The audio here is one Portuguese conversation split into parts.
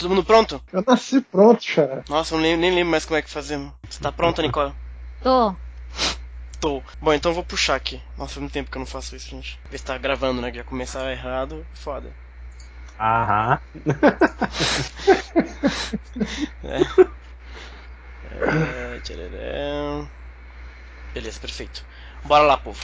Todo mundo pronto? Eu nasci pronto, Xará. Nossa, eu nem, nem lembro mais como é que fazemos. Você tá pronta, Nicole? Tô. Tô. Bom, então eu vou puxar aqui. Nossa, faz muito tempo que eu não faço isso, gente. Ver se tá gravando, né? Que já começar errado, foda. Aham. É. É. Beleza, perfeito. Bora lá, povo.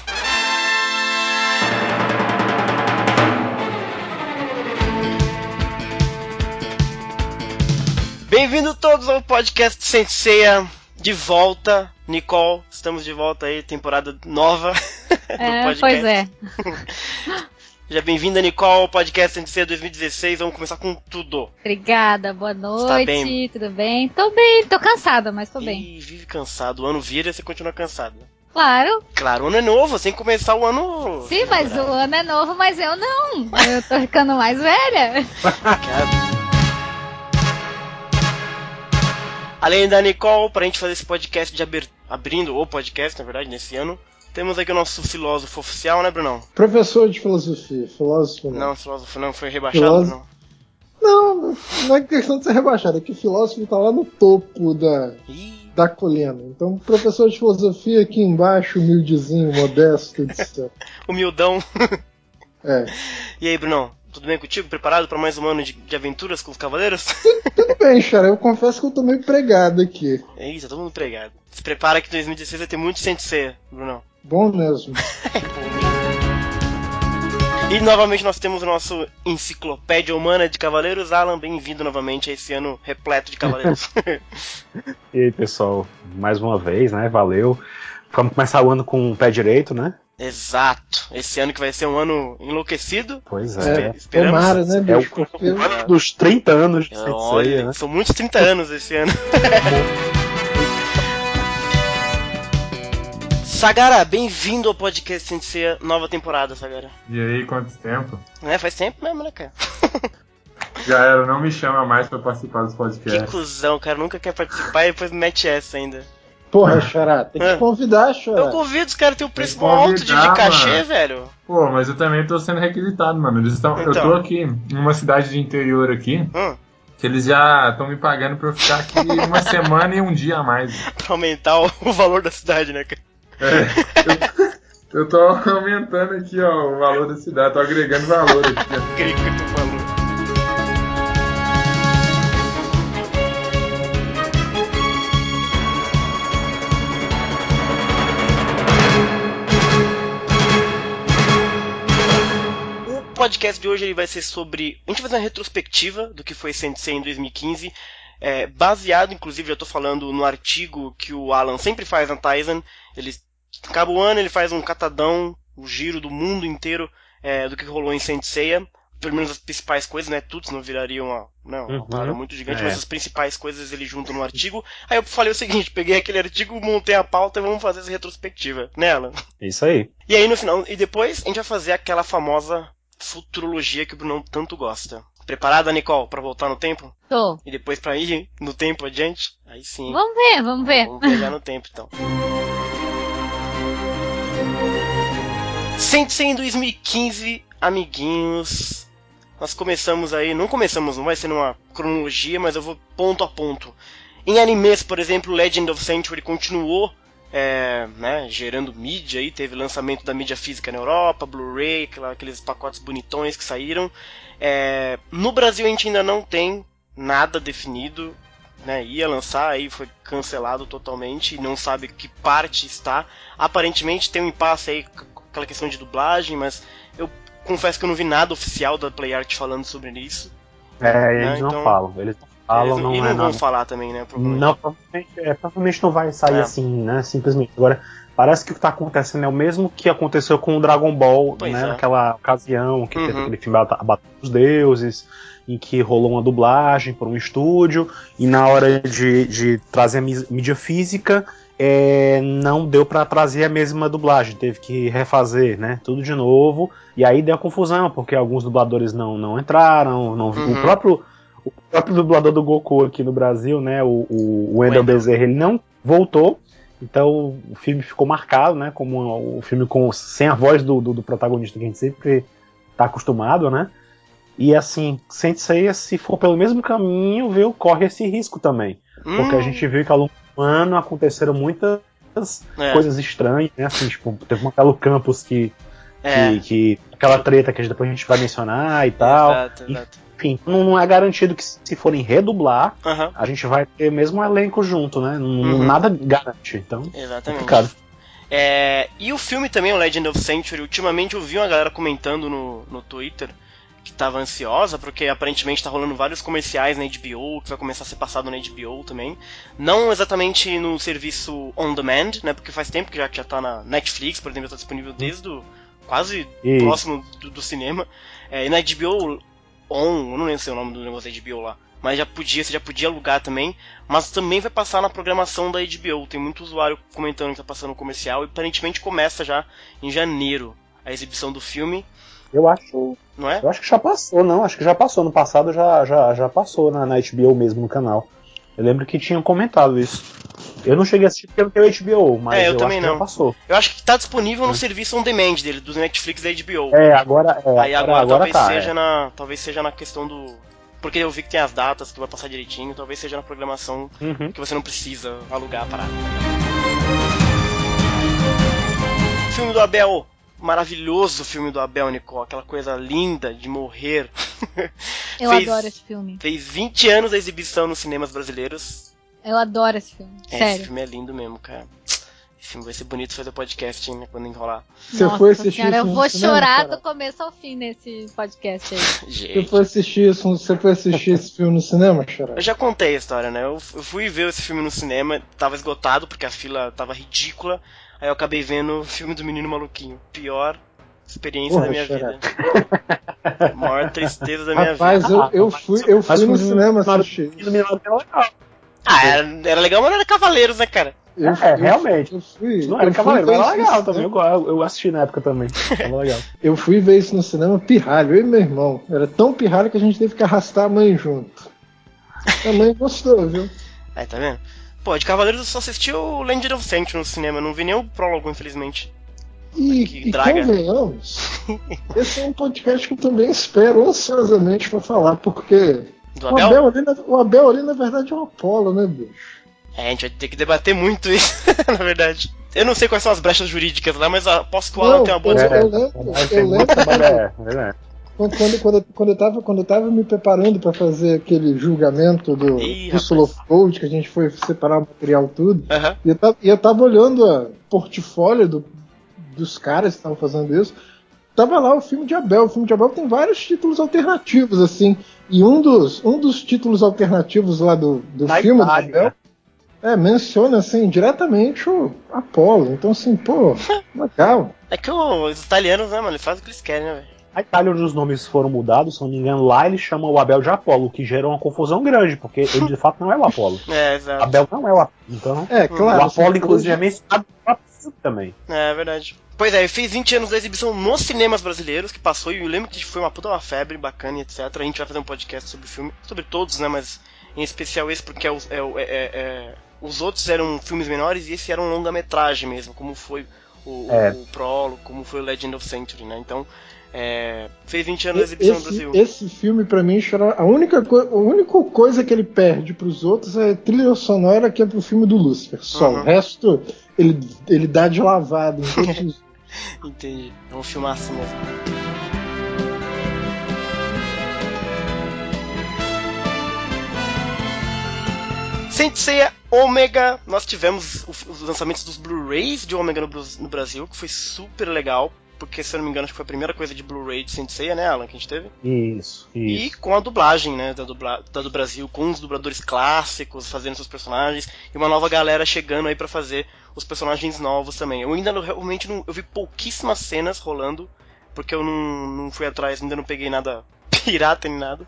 Bem-vindo todos ao podcast Senseia. De volta, Nicole, estamos de volta aí, temporada nova do É, podcast. pois é. Já bem-vinda, Nicole, ao podcast Senseia 2016. Vamos começar com tudo. Obrigada, boa noite. tá bem? Tudo bem? Tô bem, tô cansada, mas tô bem. Ih, vive cansado. O ano vira e você continua cansado. Claro. Claro, o ano é novo, sem começar o ano. Sim, mas o ano é novo, mas eu não. Eu tô ficando mais velha. Cara. Além da Nicole, pra gente fazer esse podcast de aber... abrindo o podcast, na verdade, nesse ano, temos aqui o nosso filósofo oficial, né, Brunão? Professor de filosofia, filósofo não. Não, filósofo não, foi rebaixado, Filósofo. Brunão. Não, não é questão de ser rebaixado, é que o filósofo tá lá no topo da, Ih, da colina. Então, professor de filosofia aqui embaixo, humildezinho, modesto, etc. humildão. É. E aí, Brunão? Tudo bem contigo? Preparado pra mais um ano de, de aventuras com os cavaleiros? Tudo bem, cara, eu confesso que eu tô meio pregado aqui. É isso, tá todo mundo pregado. Se prepara que 2016 vai ter muito Sensei, Brunão. Bom mesmo. E novamente nós temos o nosso enciclopédia humana de cavaleiros. Alan, bem-vindo novamente a esse ano repleto de cavaleiros. E aí, pessoal, mais uma vez, né? Valeu. Vamos começar o ano com o pé direito, né? Exato. Esse ano que vai ser um ano enlouquecido. Pois É, é. esperamos. tomara, né, É o bicho? Porque o ano dos 30 anos de É, Olha, né? são muitos 30 anos esse ano. Sagara, bem-vindo ao podcast Sensei, nova temporada, Sagara. E aí, quanto tempo? É, faz tempo mesmo, né, cara? Galera, não me chama mais pra participar dos Que podcasts. cuzão, cara, nunca quer participar e depois mete essa ainda. Porra, Xará, tem que É. convidar, Eu Xará. convido os caras ter um preço mó alto de, de cachê, mano. velho. Pô, mas eu também tô sendo requisitado, mano. Eles estão, Eu Então. tô aqui numa cidade de interior aqui, Hum, que eles já estão me pagando pra eu ficar aqui uma semana e um dia a mais. pra aumentar o, o valor da cidade, né, cara? É, eu, eu tô aumentando aqui, ó, o valor da cidade, tô agregando valor aqui, ó. Aquele podcast de hoje ele vai ser sobre. A gente vai fazer uma retrospectiva do que foi Sensei em 2015. é, baseado, inclusive, já tô falando no artigo que o Alan sempre faz na Tizen. Ele acaba o ano, ele faz um catadão, o giro do mundo inteiro é, do que rolou em Senseiya. Pelo menos as principais coisas, né? Tudo senão viraria uma, não, uma Uhum. parada muito gigante, É. mas as principais coisas ele junta no artigo. Aí eu falei o seguinte, peguei aquele artigo, montei a pauta e vamos fazer essa retrospectiva nela. Isso aí. E aí no final, e depois a gente vai fazer aquela famosa futurologia que o Brunão tanto gosta. Preparada, Nicole, pra voltar no tempo? Tô. E depois pra ir no tempo adiante? Aí sim. Vamos ver, vamos ver. Vamos viajar no tempo então. Sensei em 2015, amiguinhos. Nós começamos aí, não começamos, não vai ser numa cronologia, mas eu vou ponto a ponto. Em animes, por exemplo, Legend of Century continuou é, né, gerando mídia aí, teve lançamento da mídia física na Europa, Blu-ray, aqueles pacotes bonitões que saíram. É, no Brasil a gente ainda não tem nada definido, né, ia lançar, aí foi cancelado totalmente e não sabe que parte está. Aparentemente tem um impasse aí com aquela questão de dublagem, mas eu confesso que eu não vi nada oficial da PlayArt falando sobre isso. É, eles Né, não então- falam. Eles não falam, Eles não, e é não vão nada. falar também, né? provavelmente. Não, provavelmente, é, provavelmente não vai sair É. assim, né? Simplesmente. Agora, parece que o que tá acontecendo é o mesmo que aconteceu com o Dragon Ball, Pois né? é. Naquela ocasião que teve Uhum. aquele filme A Batalha dos Deuses, em que rolou uma dublagem por um estúdio, e na hora de, de trazer a mídia física, é, não deu pra trazer a mesma dublagem, teve que refazer, né? Tudo de novo. E aí deu confusão, porque alguns dubladores não, não entraram, não, Uhum. o próprio o próprio dublador do Goku aqui no Brasil, né, o, o, Wendell. Bezerra, ele não voltou. Então o filme ficou marcado, né, como o filme com sem a voz do, do, do protagonista que a gente sempre tá acostumado, né? E assim, Sensei, se for pelo mesmo caminho, viu, corre esse risco também. Porque Hum. a gente viu que ao longo do ano aconteceram muitas É. coisas estranhas, né? Assim, tipo, teve um Marcelo Campos que, É. que, que- aquela treta que depois a gente vai mencionar e tal. Exato, exato. Enfim, não, não é garantido que se forem redublar, Aham, a gente vai ter mesmo elenco junto, né? Não- Uhum. Nada garante. Então, exatamente. complicado. É, e o filme também, o Legend of Century, ultimamente eu vi uma galera comentando no, no Twitter que tava ansiosa, porque aparentemente tá rolando vários comerciais na HBO, que vai começar a ser passado na HBO também. Não exatamente no serviço on demand, né? Porque faz tempo que já, que já tá na Netflix, por exemplo, tá disponível desde o quase E próximo do, do cinema. É, e na HBO On, eu não lembro se é o nome do negócio da HBO lá. Mas já podia, você já podia alugar também. Mas também vai passar na programação da HBO. Tem muito usuário comentando que tá passando comercial. E aparentemente começa já em janeiro a exibição do filme, eu acho. não é? Eu acho que já passou, não. Acho que já passou. No passado já, já, já passou na, na HBO mesmo no canal. Eu lembro que tinham comentado isso. Eu não cheguei a assistir porque eu não tenho HBO, mas É, eu eu, também não. passou. Eu acho que tá disponível no serviço on demand dele, do Netflix da HBO. É, agora. É, Aí agora, talvez tá, seja é. na. Talvez seja na questão do. Porque eu vi que tem as datas que vai passar direitinho, talvez seja na programação Uhum. que você não precisa alugar a parada. Filme do Abel. Maravilhoso filme do Abel, Nicole. Aquela coisa linda de morrer. Eu Fez- adoro esse filme. Fez 20 anos da exibição nos cinemas brasileiros. Eu adoro esse filme. É, esse Sério. filme é lindo mesmo, cara. Esse filme vai ser bonito fazer podcast, hein, né, quando enrolar. Você Nossa foi assistir senhora, isso eu vou cinema, chorar cara? do começo ao fim nesse podcast aí. Você Gente. foi assistir isso, você foi assistir esse filme no cinema, Xará? Eu já contei a história, né? Eu, eu fui ver esse filme no cinema, tava esgotado porque a fila tava ridícula. Aí eu acabei vendo o filme do Menino Maluquinho. Pior experiência Porra, da minha vida. Maior tristeza da minha Rapaz, vida. eu, eu fui, eu Mas fui no o cinema assistir. Era legal. Ah, era, era legal, mas não era Cavaleiros, né, cara? Eu, É, eu- realmente. Eu fui, Não era eu fui cavaleiro, ver mas era isso no legal também. Eu, eu assisti na época também. Tava legal. Eu fui ver isso no cinema pirralho, eu e meu irmão. Era tão pirralho que a gente teve que arrastar a mãe junto. A mãe gostou, viu? Aí, tá vendo? Pô, de Cavaleiros eu só assisti o Legend of Century no cinema, não vi nem o prólogo, infelizmente. E, Que e convenhamos, esse é um podcast que eu também espero ansiosamente pra falar, porque Do o Abel? Abel, ali, na- o Abel ali, na verdade, é um Apolo, né, bicho? É, a gente vai ter que debater muito isso, na verdade. Eu não sei quais são as brechas jurídicas lá, mas aposto que o Alan Não, tem uma boa eu- eu lembro- eu lembro- é, é. Quando, quando, quando, quando eu tava, quando eu tava me preparando pra fazer aquele julgamento do, Ih, do Soul of Gold, que a gente foi separar o material tudo, Aham. e eu tava, e eu tava olhando a portfólio do- dos caras que estavam fazendo isso. Tava lá o filme de Abel. O filme de Abel tem vários títulos alternativos, assim. E um dos, um dos títulos alternativos lá do, do Na filme Itália, do Abel é, menciona assim diretamente o Apolo. Então, assim, pô, legal. É que os italianos, né, mano, eles fazem o que eles querem, né, velho? A Itália, onde os nomes foram mudados, se não me engano, lá eles chamam o Abel de Apolo, o que gerou uma confusão grande, porque ele de fato não é o Apolo. É, exato. Abel não é o Apolo. Então, É, claro. o Apolo, inclusive, é mencionado no próprio filme também. É, é verdade. Pois é, fez 20 anos da exibição nos cinemas brasileiros, que passou, e eu lembro que foi uma puta uma febre bacana e etc. A gente vai fazer um podcast sobre o filme, sobre todos, né, mas em especial esse, porque é, o- é é- é- é- os outros eram filmes menores e esse era um longa-metragem mesmo, como foi o, É. o Prolo, como foi o Legend of Century, né, então... é, fez 20 anos da exibição no Esse, Brasil. esse filme, pra mim, a única, a única coisa que ele perde pros outros é a trilha sonora que é pro filme do Lucifer. Só. Uhum. O resto, ele, ele dá de os Entendi. É um filmaço mesmo. Saint Seiya Omega, nós tivemos os lançamentos dos Blu-rays de Omega no, no Brasil, que foi super legal, porque se eu não me engano acho que foi a primeira coisa de Blu-ray de Saint Seiya, né, Alan, que a gente teve? Isso, E isso. com a dublagem, né, da, dubla, da do Brasil, com os dubladores clássicos fazendo seus personagens, e uma nova galera chegando aí pra fazer os personagens novos também. Eu ainda não, realmente não, eu vi pouquíssimas cenas rolando, porque eu não, não fui atrás, ainda não peguei nada pirata nem nada.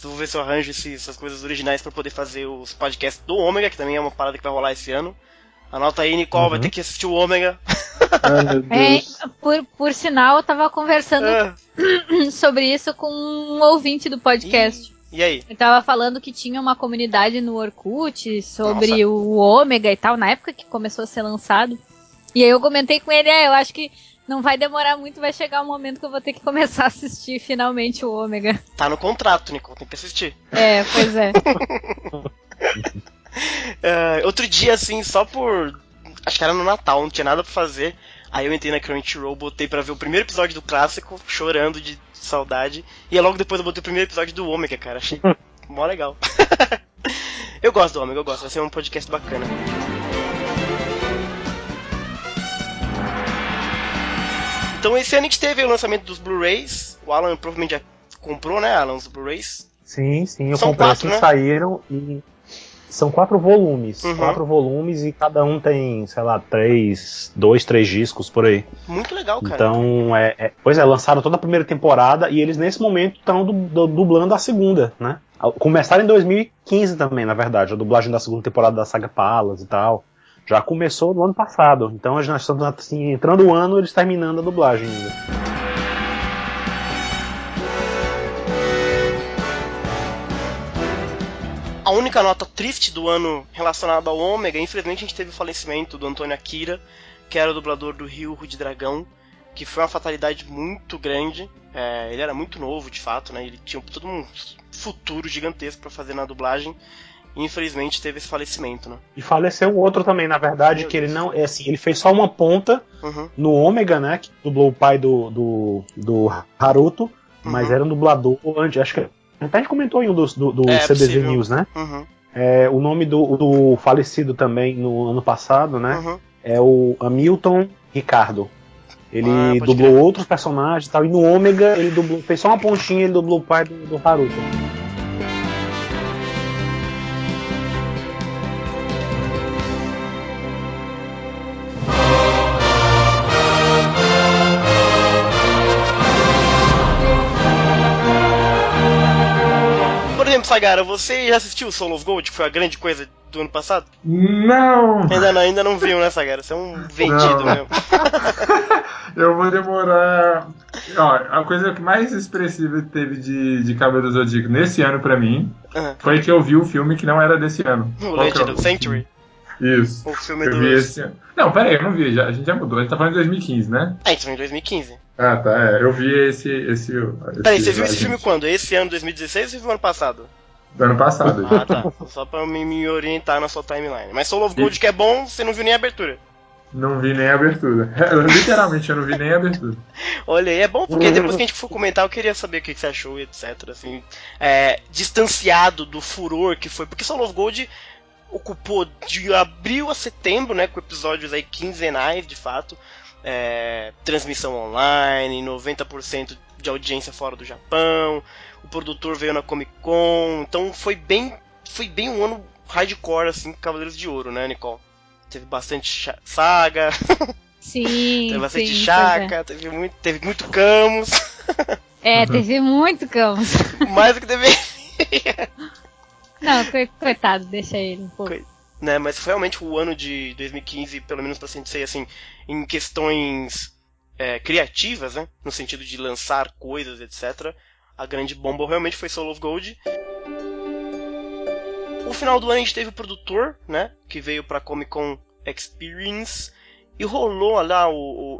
Vou ver se eu arranjo esse- essas coisas originais pra poder fazer os podcasts do Ômega, que também é uma parada que vai rolar esse ano. Anota aí, Nicole, vai Uhum. ter que assistir o Ômega. Ai, É, por, por sinal, eu tava conversando Ah, sobre isso com um ouvinte do podcast. e aí? Ele tava falando que tinha uma comunidade no Orkut sobre o Ômega e tal, na época que começou a ser lançado. E aí eu comentei com ele, é, eu acho que Não vai demorar muito, vai chegar o momento que eu vou ter que começar a assistir finalmente o Ômega. Tá no contrato, Nicole, tem que assistir. É, pois é. É, outro dia, assim, só por. Acho que era no Natal, não tinha nada pra fazer. Aí eu entrei na Crunchyroll, botei pra ver o primeiro episódio do clássico, chorando de saudade. E logo depois eu botei o primeiro episódio do Ômega, cara. Achei mó legal. eu gosto do Ômega, eu gosto. Vai ser um podcast bacana. Então esse ano a gente teve o lançamento dos Blu-rays. O Alan provavelmente já comprou, né, Alan, os Blu-rays? Sim, sim, eu São comprei quatro, assim né? saíram e são quatro volumes. Uhum. Quatro volumes e cada um tem, sei lá, três, dois, três discos por aí. Muito legal, cara. Então, é, é- pois é, lançaram toda a primeira temporada e eles nesse momento estão du- du- dublando a segunda, né? Começaram em 2015 também, na verdade, a dublagem da segunda temporada da saga Palas e tal. Já começou no ano passado. Então nós estamos assim, entrando o ano eles terminando a dublagem ainda. A única nota triste do ano relacionada ao Ômega, infelizmente a gente teve o falecimento do Antônio Akira, que era o dublador do Rio de Dragão, que foi uma fatalidade muito grande. É, ele era muito novo, de fato, né? Ele tinha todo um futuro gigantesco pra fazer na dublagem. E infelizmente teve esse falecimento, né? E faleceu outro também, na verdade, Meu que ele Deus. não. É assim, ele fez só uma ponta Uhum. no Ômega, né? Que dublou o pai do, do, do Haruto, mas Uhum. era um dublador antes. Acho que. Até a gente comentou em um dos do, do É, CDZ possível. News, né? Uhum. É, o nome do, do falecido também no ano passado, né? Uhum. É o Hamilton Ricardo. Ele Ah, dublou outros personagens e tal. E no Ômega ele dublou, fez só uma pontinha, ele dublou o pai do, do Haruto. Sagara, você já assistiu o Soul of Gold, que foi a grande coisa do ano passado? Não! Ainda não, ainda não viu, né, Sagara? Você é um vendido Não. mesmo. Eu vou demorar. Ó, a coisa que mais expressiva que teve de, de do Zodíaco nesse ano pra mim Aham. foi que eu vi o filme que não era desse ano. O Qual é Legend of Century, Isso. o filme Eu do. vi esse. Não, pera aí, eu não vi, já, a gente já mudou. A gente tá falando de 2015, né? Ah, então em 2015. Ah, tá, é. Eu vi esse. esse, esse Peraí, você viu esse filme quando? Esse ano, 2016 ou viu ano passado? Do ano passado. Ah, tá. Só pra me, me orientar na sua timeline. Mas Soul of Gold, que é bom, você não viu nem a abertura. Não vi nem a abertura. Literalmente, eu não vi nem a abertura. Olha aí, é bom porque depois que a gente for comentar, eu queria saber o que que você achou e etc. Assim, é, distanciado do furor que foi. Porque Soul of Gold ocupou de abril a setembro, né? Com episódios aí quinzenais, de fato. É, transmissão online, 90% de audiência fora do Japão. O produtor veio na Comic Con. Então foi bem. Foi bem um ano hardcore, assim, Cavaleiros de Ouro, né, Nicole? Teve bastante saga, Sim. teve bastante sim, chaca, teve muito, teve muito Camus. É, é teve muito caos. mais do que deveria. Não, co- coitado, deixa ele um pouco. né, mas foi realmente o ano de 2015, pelo menos pra Sensei, assim, em questões é, criativas, né, no sentido de lançar coisas, etc. A grande bomba realmente foi Soul of Gold. O final do ano a gente teve o produtor, né, que veio pra Comic Con Experience e rolou lá o,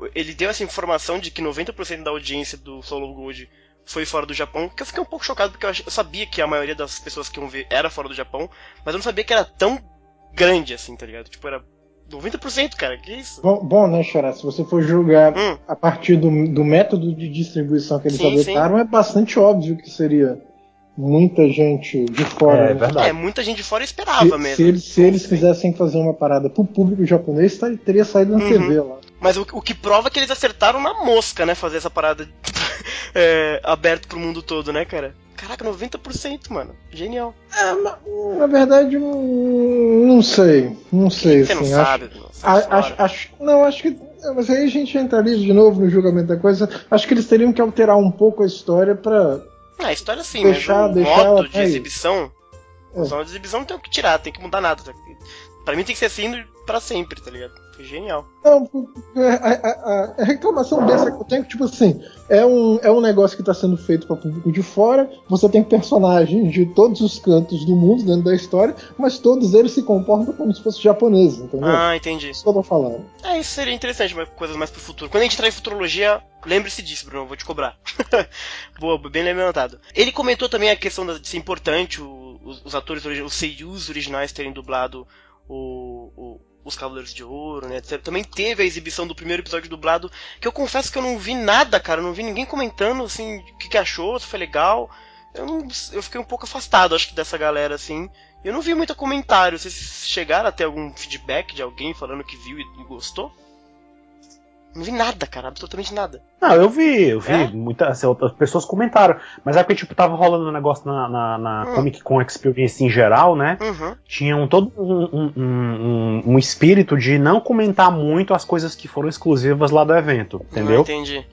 o- ele deu essa informação de que 90% da audiência do Soul of Gold foi fora do Japão, que eu fiquei um pouco chocado porque eu, sabia que a maioria das pessoas que iam ver era fora do Japão, mas eu não sabia que era tão grande assim, tá ligado? Tipo, era 90%, cara, que isso? Bom, bom, né, Xará? Se você for julgar Hum. a partir do, do método de distribuição que eles Sim, adotaram, é bastante óbvio que seria muita gente de fora. É né? verdade. É, muita gente de fora esperava Se, mesmo. se eles, se eles Sim. quisessem fazer uma parada pro público japonês, tá- teria saído na Uhum. TV lá. Mas o, o que prova é que eles acertaram na mosca, né? Fazer essa parada é, aberto pro mundo todo, né, cara? Caraca, 90%, mano. Genial. É, ma- na verdade, não, não sei. Não sei. Você não assim, acho- sabe, não sabe acho, acho- não, acho que. Mas aí a gente entraria de novo no julgamento da coisa. Acho que eles teriam que alterar um pouco a história pra. Ah, a história sim, Deixar- mas o deixar ela modo de aí. exibição. É. O de exibição não tem o que tirar, tem que mudar nada. Pra mim tem que ser assim pra sempre, tá ligado? Foi genial. Não, a, a- a reclamação dessa que eu tenho, tipo assim, é um, é um negócio que tá sendo feito para público de fora. Você tem personagens de todos os cantos do mundo dentro da história, mas todos eles se comportam como se fossem japoneses, entendeu? Ah, entendi. Isso que eu tô falando. É, isso seria interessante, mas coisas mais pro futuro. Quando a gente entrar em futurologia, lembre-se disso, Bruno, eu vou te cobrar. Boa, bem levantado. Ele comentou também a questão de ser importante o- os, os atores, os seiyus originais terem dublado o- o- os Cavaleiros de Ouro, né. Também teve a exibição do primeiro episódio dublado, que eu confesso que eu não vi nada, cara, eu não vi ninguém comentando, assim, o que, que achou, se foi legal. Eu, não- eu fiquei um pouco afastado, acho que, dessa galera, assim. Eu não vi muito comentário. Vocês chegaram a ter algum feedback de alguém falando que viu e, e gostou? Não vi nada, cara, absolutamente nada. Não, eu vi, eu vi. É? Muitas assim, outras pessoas comentaram. Mas é porque, tipo, tava rolando um negócio na, na, na Hum. Comic Con Experience em geral, né? Uhum. Tinha um, todo um, um, um, um espírito de não comentar muito as coisas que foram exclusivas lá do evento, Ah, entendeu? entendi.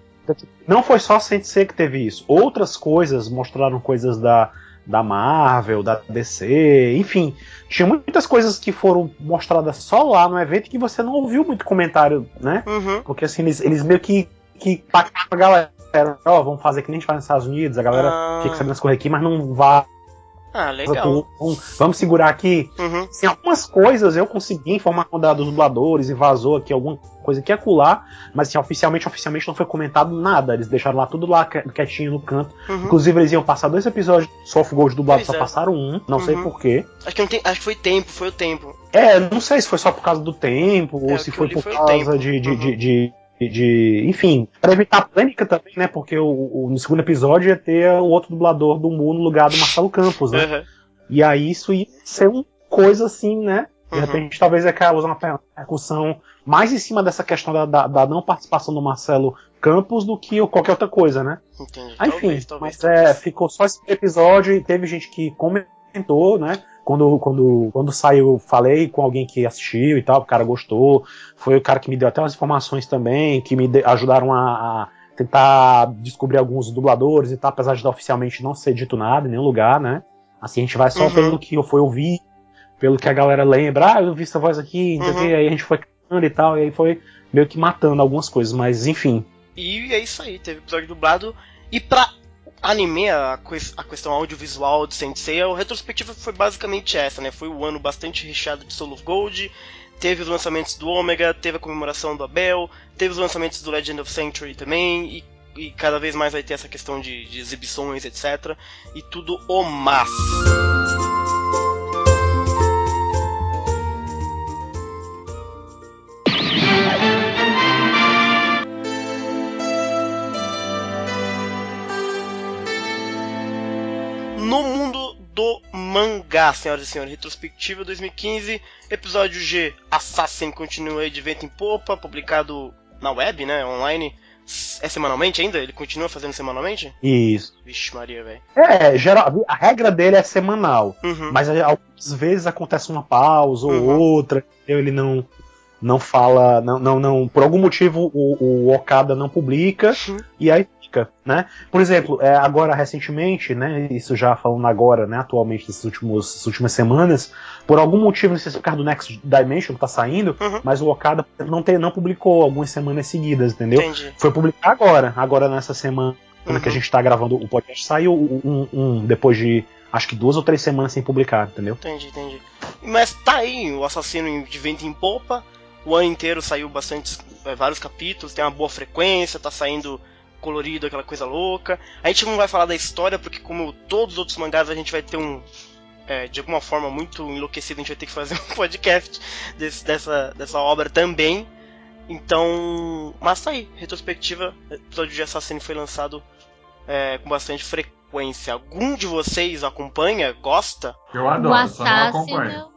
Não foi só Sensei que teve isso. Outras coisas mostraram coisas da, da Marvel, da DC, enfim. Tinha muitas coisas que foram mostradas só lá no evento que você não ouviu muito comentário, né? Uhum. Porque assim, eles, eles meio que, que pactaram a galera. Ó, vamos fazer que nem a gente faz nos Estados Unidos, a galera Ah. fica sabendo as coisas aqui, mas não vá. Ah, legal. Vamos, vamos segurar aqui. Uhum. Assim, algumas coisas eu consegui informar dos dubladores e vazou aqui alguma coisa que ia colar, mas assim, oficialmente, oficialmente não foi comentado nada. Eles deixaram lá tudo lá que- quietinho no canto. Uhum. Inclusive, eles iam passar dois episódios de Soft Gold dublado, Pois só é. passaram um, não sei Uhum. porquê. Acho que não tem. Acho que foi tempo, foi o tempo. É, não sei se foi só por causa do tempo, É, ou se foi por foi causa tempo. de, de, Uhum. de, de- de- Enfim, pra evitar polêmica também, né? Porque o, o- no segundo episódio ia ter o outro dublador do Mu no lugar do Marcelo Campos, né? Uhum. E aí isso ia ser uma coisa assim, né? De Uhum. repente, talvez ia causar uma per- percussão mais em cima dessa questão da, da- da não participação do Marcelo Campos do que qualquer outra coisa, né? Entendi. Ah, Enfim, talvez, talvez. mas é, ficou só esse episódio e teve gente que comentou, né? Quando, quando, quando saiu, falei com alguém que assistiu e tal, o cara gostou. Foi o cara que me deu até umas informações também, que me de- ajudaram a, a tentar descobrir alguns dubladores e tal, apesar de oficialmente não ser dito nada em nenhum lugar, né? Assim, a gente vai só Uhum. pelo que eu fui ouvir, pelo que a galera lembra, ah, eu vi essa voz aqui, Uhum. que, aí a gente foi cantando e tal, e aí foi meio que matando algumas coisas, mas enfim. E é isso aí, teve episódio dublado. E pra anime, a, a questão audiovisual de Sensei, a retrospectiva foi basicamente essa, né? Foi um ano bastante recheado de Soul of Gold, teve os lançamentos do Omega, teve a comemoração do Abel, teve os lançamentos do Legend of Century também, e, e cada vez mais vai ter essa questão de, de exibições, etc. E tudo o mas. Senhoras e senhores, retrospectiva 2015, episódio G, Assassin continua aí de vento em popa, publicado na web, né, online. É semanalmente ainda? Ele continua fazendo semanalmente? Isso. Vixe Maria, velho. É, geral, a regra dele é semanal. Uhum. Mas é, algumas vezes acontece uma pausa ou Uhum. outra, ele não não fala, não, não, não por algum motivo o, o Okada não publica Uhum. e aí fica, né? Por exemplo, é, agora recentemente, né, isso já falando agora, né, atualmente nesses últimos, essas últimas semanas, por algum motivo, não sei se é por causa do Next Dimension que tá saindo, Uhum. mas o Okada não, tem, não publicou algumas semanas seguidas, entendeu? Entendi. Foi publicar agora, agora nessa semana Uhum. que a gente tá gravando o podcast, saiu um, um depois de acho que duas ou três semanas sem publicar, entendeu? Entendi, entendi. Mas tá aí, o assassino de vento em popa. O ano inteiro saiu bastante, é, vários capítulos, tem uma boa frequência, tá saindo colorido, aquela coisa louca. A gente não vai falar da história, porque como todos os outros mangás, a gente vai ter um. é, de alguma forma muito enlouquecido, a gente vai ter que fazer um podcast desse- dessa, dessa obra também. Então. Mas tá aí, retrospectiva, episódio de Assassino foi lançado é, com bastante frequência. Algum de vocês acompanha, gosta? Eu O adoro, só não acompanho.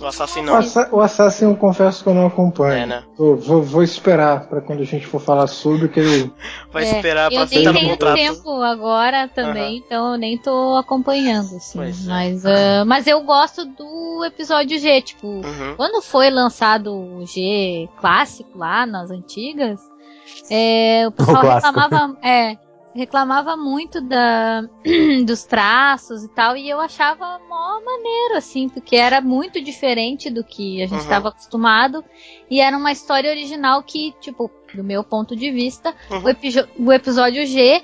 O Assassin O. Assa o Assassin eu confesso que eu não acompanho. É, né? Vou, vou esperar pra quando a gente for falar sobre que eu. Vai É, esperar pra Eu nem aceitar no tenho contrato. tempo agora também, então eu nem tô acompanhando, assim. Pois é. Mas, ah, mas eu gosto do episódio G, tipo, Uhum. quando foi lançado o G clássico lá nas antigas, é, o pessoal clássico. reclamava. É, reclamava muito da, dos traços e tal, e eu achava mó maneiro, assim, porque era muito diferente do que a gente Uhum. estava acostumado, e era uma história original que, tipo, do meu ponto de vista, Uhum. o, o episódio G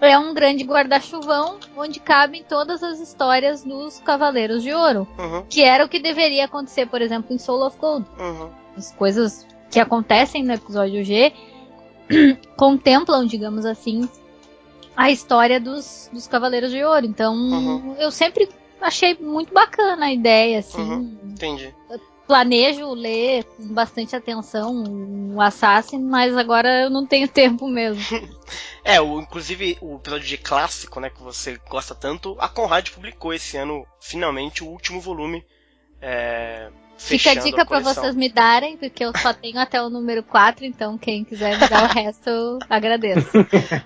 é um grande guarda-chuvão onde cabem todas as histórias dos Cavaleiros de Ouro, Uhum, que era o que deveria acontecer, por exemplo, em Soul of Gold uhum, as coisas que acontecem no episódio G contemplam, digamos assim, a história dos, dos Cavaleiros de Ouro. Então, Uhum. eu sempre achei muito bacana a ideia, assim. Uhum. entendi. Planejo ler com bastante atenção o Assassin, mas agora eu não tenho tempo mesmo. É, o, inclusive o episódio de clássico, né, que você gosta tanto, a Conrad publicou esse ano, finalmente, o último volume. É, Fica a dica pra vocês me darem, porque eu só tenho até o número 4, então quem quiser me dar o resto, eu agradeço.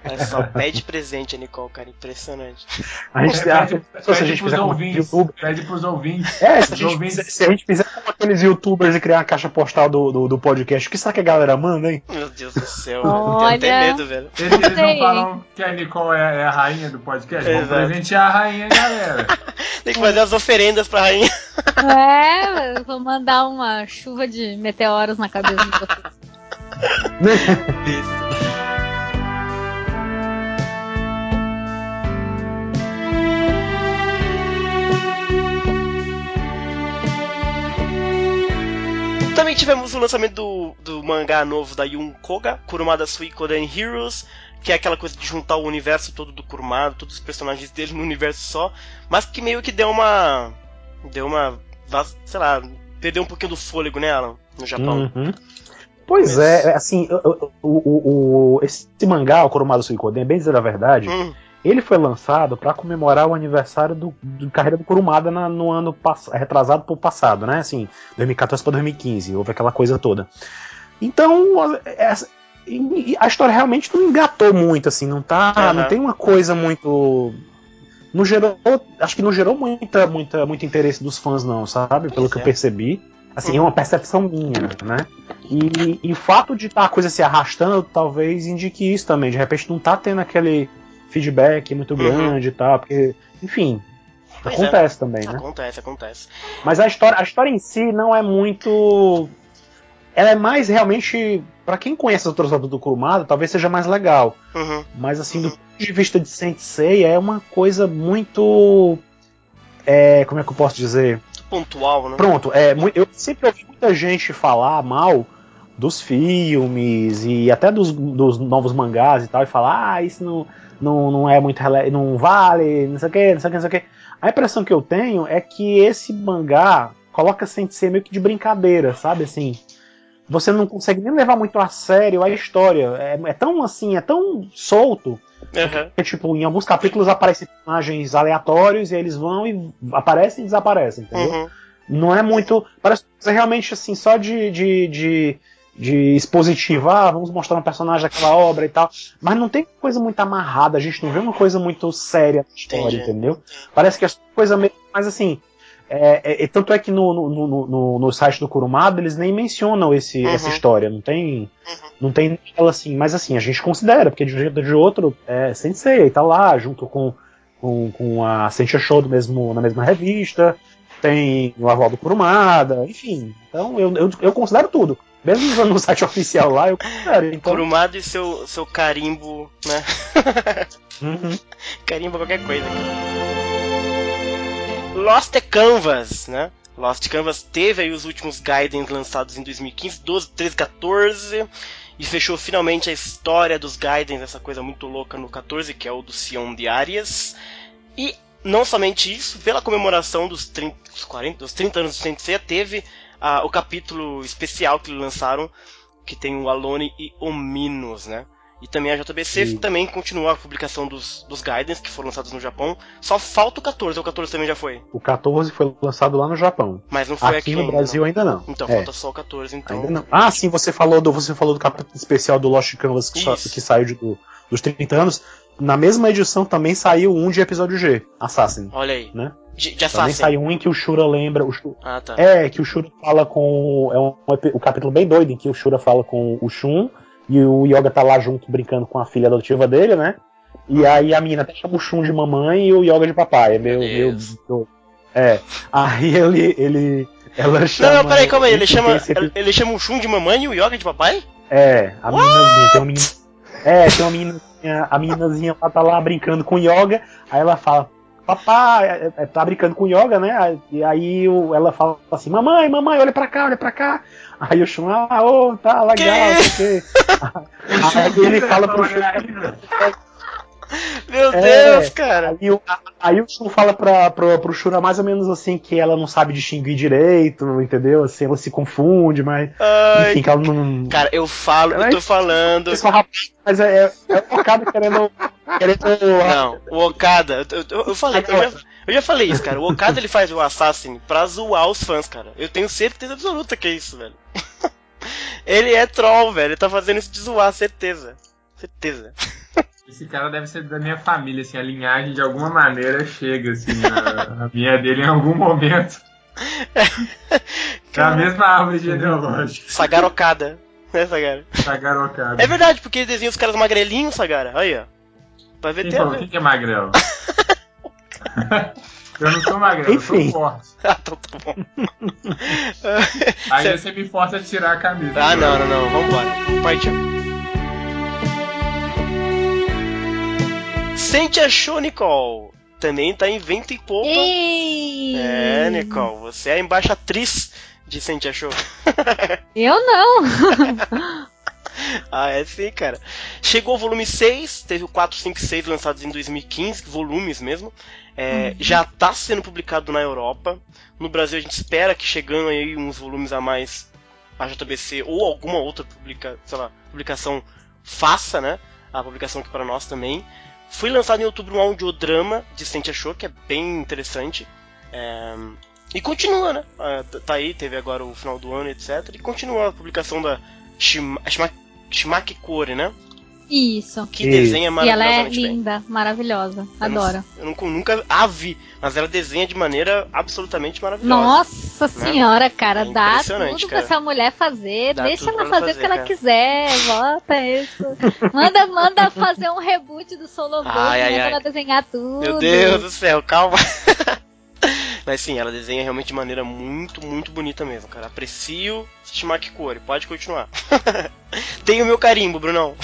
É só pede presente a Nicole, cara, impressionante. A gente, É, a- pede, se a pede gente pros fizer ouvintes. YouTube. Pede pros ouvintes. É, se a, Os gente, ouvintes. se, a gente fizer como aqueles youtubers e criar uma caixa postal do, do, do podcast, o que será que a galera manda, hein? Meu Deus do céu, Olha. eu tenho até medo, velho. Eles, eles não falam que a Nicole é, é a rainha do podcast? Vamos Exato. presentear a rainha, galera. Tem que fazer as oferendas pra rainha. É, eu mandar uma chuva de meteoros na cabeça de vocês. Também tivemos o lançamento do, do mangá novo da Yun Koga, Kurumada Suikoden Heroes, que é aquela coisa de juntar o universo todo do Kurumada, todos os personagens dele no universo só, mas que meio que deu uma. deu uma. sei lá, perdeu um pouquinho do fôlego, né, Alan? No Japão. Uhum. Pois é, é, assim, o, o, o- esse mangá, o Kurumada Suikoden, bem dizer a verdade, Hum, ele foi lançado para comemorar o aniversário do, do carreira do Kurumada na- no ano pass- retrasado pro passado, né? Assim, 2014 para 2015, houve aquela coisa toda. Então, a- essa- a história realmente não engatou muito, assim, não tá, Aham. não tem uma coisa muito não gerou, acho que não gerou muita, muita, muito interesse dos fãs não, sabe? Pelo que é. eu percebi. Assim, é uma percepção minha, né? E, e o fato de tá a coisa se arrastando talvez indique isso também. De repente não tá tendo aquele feedback muito Uhum. grande e tal, porque, enfim, Pois acontece também, né? Acontece, acontece. Mas a história, a história em si não é muito. Ela é mais realmente. Pra quem conhece as outras obras do Kurumada, talvez seja mais legal. Uhum. Mas assim, do ponto de vista de Sensei, é uma coisa muito. É, como é que eu posso dizer? Pontual, né? Pronto, é, eu sempre ouvi muita gente falar mal dos filmes e até dos, dos novos mangás e tal, e falar, ah, isso não, não, não é muito não vale, não sei o que, não sei o que, não sei o que. A impressão que eu tenho é que esse mangá coloca Sensei meio que de brincadeira, sabe? Assim, você não consegue nem levar muito a sério a história. É, é tão assim, é tão solto Uhum. que, tipo, em alguns capítulos aparecem personagens aleatórios e eles vão e aparecem e desaparecem, entendeu? Uhum. Não é muito. Parece é realmente assim, só de, de, de, de expositivo. Ah, vamos mostrar um personagem daquela obra e tal. Mas não tem coisa muito amarrada, a gente não vê uma coisa muito séria na história, Entendi. entendeu? Parece que é coisa meio. Mas assim. É, é- é- tanto é que no, no, no, no, no site do Kurumada eles nem mencionam esse, Uhum. essa história, não tem. Não tem ela assim, mas assim, a gente considera, porque de um jeito ou de outro, é Sensei, tá lá, junto com, com, com a Sentia Show do mesmo, na mesma revista, tem o aval do Kurumada, enfim. Então eu, eu, eu considero tudo. Mesmo usando o site oficial lá, eu considero. Então, Kurumada e seu, seu carimbo, né? Uhum. carimbo qualquer coisa. Lost Canvas, né? Lost Canvas teve aí os últimos Gaidens lançados em 2015, 12, 13, 14 e fechou finalmente a história dos Gaidens, essa coisa muito louca no 14, que é o do Sion de Arias. E não somente isso, pela comemoração dos 30, dos 40, dos 30 anos do Sensei, teve ah, o capítulo especial que lançaram, que tem o Alone e o Minos, né? E também a JBC Sim. também continuou a publicação dos, dos Gaidens que foram lançados no Japão. Só falta o 14, ou o 14 também já foi. O 14 foi lançado lá no Japão. Mas não foi Aqui aqui, no ainda, Brasil não. ainda não. Então É, falta só o 14, então. ainda não. Ah, sim, você falou do, você falou do capítulo especial do Lost Canvas que, sa- que saiu de- do- dos 30 anos. Na mesma edição também saiu um de episódio G, Assassin. Olha aí. Né? De, de Também Assassin. saiu um em que o Shura lembra. O Shura, Ah, tá. É, que o Shura fala com. É um, um capítulo bem doido em que o Shura fala com o Shun e o Yoga tá lá junto brincando com a filha adotiva dele, né? E aí a menina até chama o Shun de mamãe e o Yoga de papai. É meu. meu, meu é. Aí ele. ele ela chama. Não, não, peraí, calma aí. Ele chama, ele, ele chama o Shun de mamãe e o Yoga de papai? É, a meninazinha. Tem uma menina. É, tem uma meninazinha. A meninazinha ela tá lá brincando com Yoga. Aí ela fala. Papai, é, é, tá brincando com yoga, né? E aí o, ela fala assim: Mamãe, mamãe, olha pra cá, olha pra cá. Aí o Shun, ah, ô, oh, tá legal, não sei o quê. Aí ele fala pro Shun. Meu é, Deus, cara. Aí, aí o Shun fala pra, pro, pro Shura mais ou menos assim que ela não sabe distinguir direito, entendeu? Assim, ela se confunde, mas. Ai, enfim, que ela não. Cara, eu falo, eu tô falando. Mas é, é, é o Okada querendo. querendo não, o Okada, eu, eu, eu falei, eu já, eu já, falei isso, cara. O Okada ele faz o Assassin pra zoar os fãs, cara. Eu tenho certeza absoluta que é isso, velho. Ele é troll, velho. Ele tá fazendo isso de zoar, certeza. Certeza. Esse cara deve ser da minha família, assim, a linhagem de alguma maneira chega, assim, a, a minha dele em algum momento. É a mesma árvore genealógica. Sagarocada. Né, Sagara? Sagarocada. É verdade, porque ele desenha os caras magrelinhos, Sagara. Aí, ó. Vai ver Quem falou? Quem que é magrelo? eu não sou magrelo, Enfim. eu sou forte. Ah, então tá bom. Aí você me força a tirar a camisa. Ah, não, não, não. Vambora. Partiu. Sente achou, Nicole. Também tá em vento e poupa. Ei. É, Nicole, você é a embaixatriz de Sente achou. Eu não. ah, é sim, cara. Chegou o volume 6, teve o 4, 5 e 6 lançados em 2015, volumes mesmo. É, uhum. Já tá sendo publicado na Europa. No Brasil a gente espera que chegando aí uns volumes a mais a JBC ou alguma outra publica, lá, publicação faça, né? A publicação aqui para nós também. Foi lançado em outubro um audiodrama de Sente Achou, que é bem interessante. É... E continua, né? É, tá aí, teve agora o final do ano, etc. E continua a publicação da Shima... Shima... Shimaki Kore, né? Isso. Que desenha maravilhosamente E ela é linda, bem. maravilhosa. Adoro. Eu, não, eu nunca a vi, mas ela desenha de maneira absolutamente maravilhosa. Nossa né? senhora, cara, é dá tudo cara. pra essa mulher fazer. Dá Deixa ela fazer, o que ela cara. quiser. Bota isso. manda, manda fazer um reboot do Solo manda ela desenhar tudo. Meu Deus do céu, calma. Mas sim, ela desenha realmente de maneira muito, muito bonita mesmo, cara. Aprecio Shimaki Kore, pode continuar. Tem o meu carimbo, Brunão.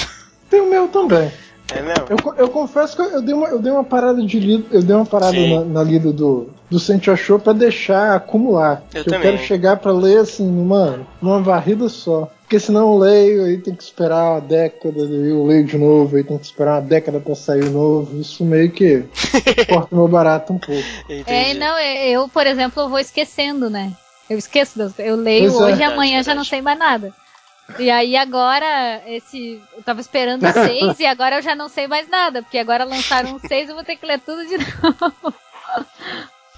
Tem o meu também. É mesmo? Eu, eu confesso que eu dei uma, eu dei uma parada de lido, eu dei uma parada na, na, lida do, do Sente Achou pra deixar acumular. Eu, eu quero chegar pra ler assim, mano, numa varrida só. Porque senão eu leio, aí tem que esperar uma década, eu leio de novo, aí tem que esperar uma década pra sair novo. Isso meio que corta meu barato um pouco. Entendi. É, não, eu, por exemplo, eu vou esquecendo, né? Eu esqueço, eu leio pois é. hoje e amanhã já não sei mais nada. E aí agora, esse. Eu tava esperando o 6 e agora eu já não sei mais nada, porque agora lançaram o 6 e eu vou ter que ler tudo de novo.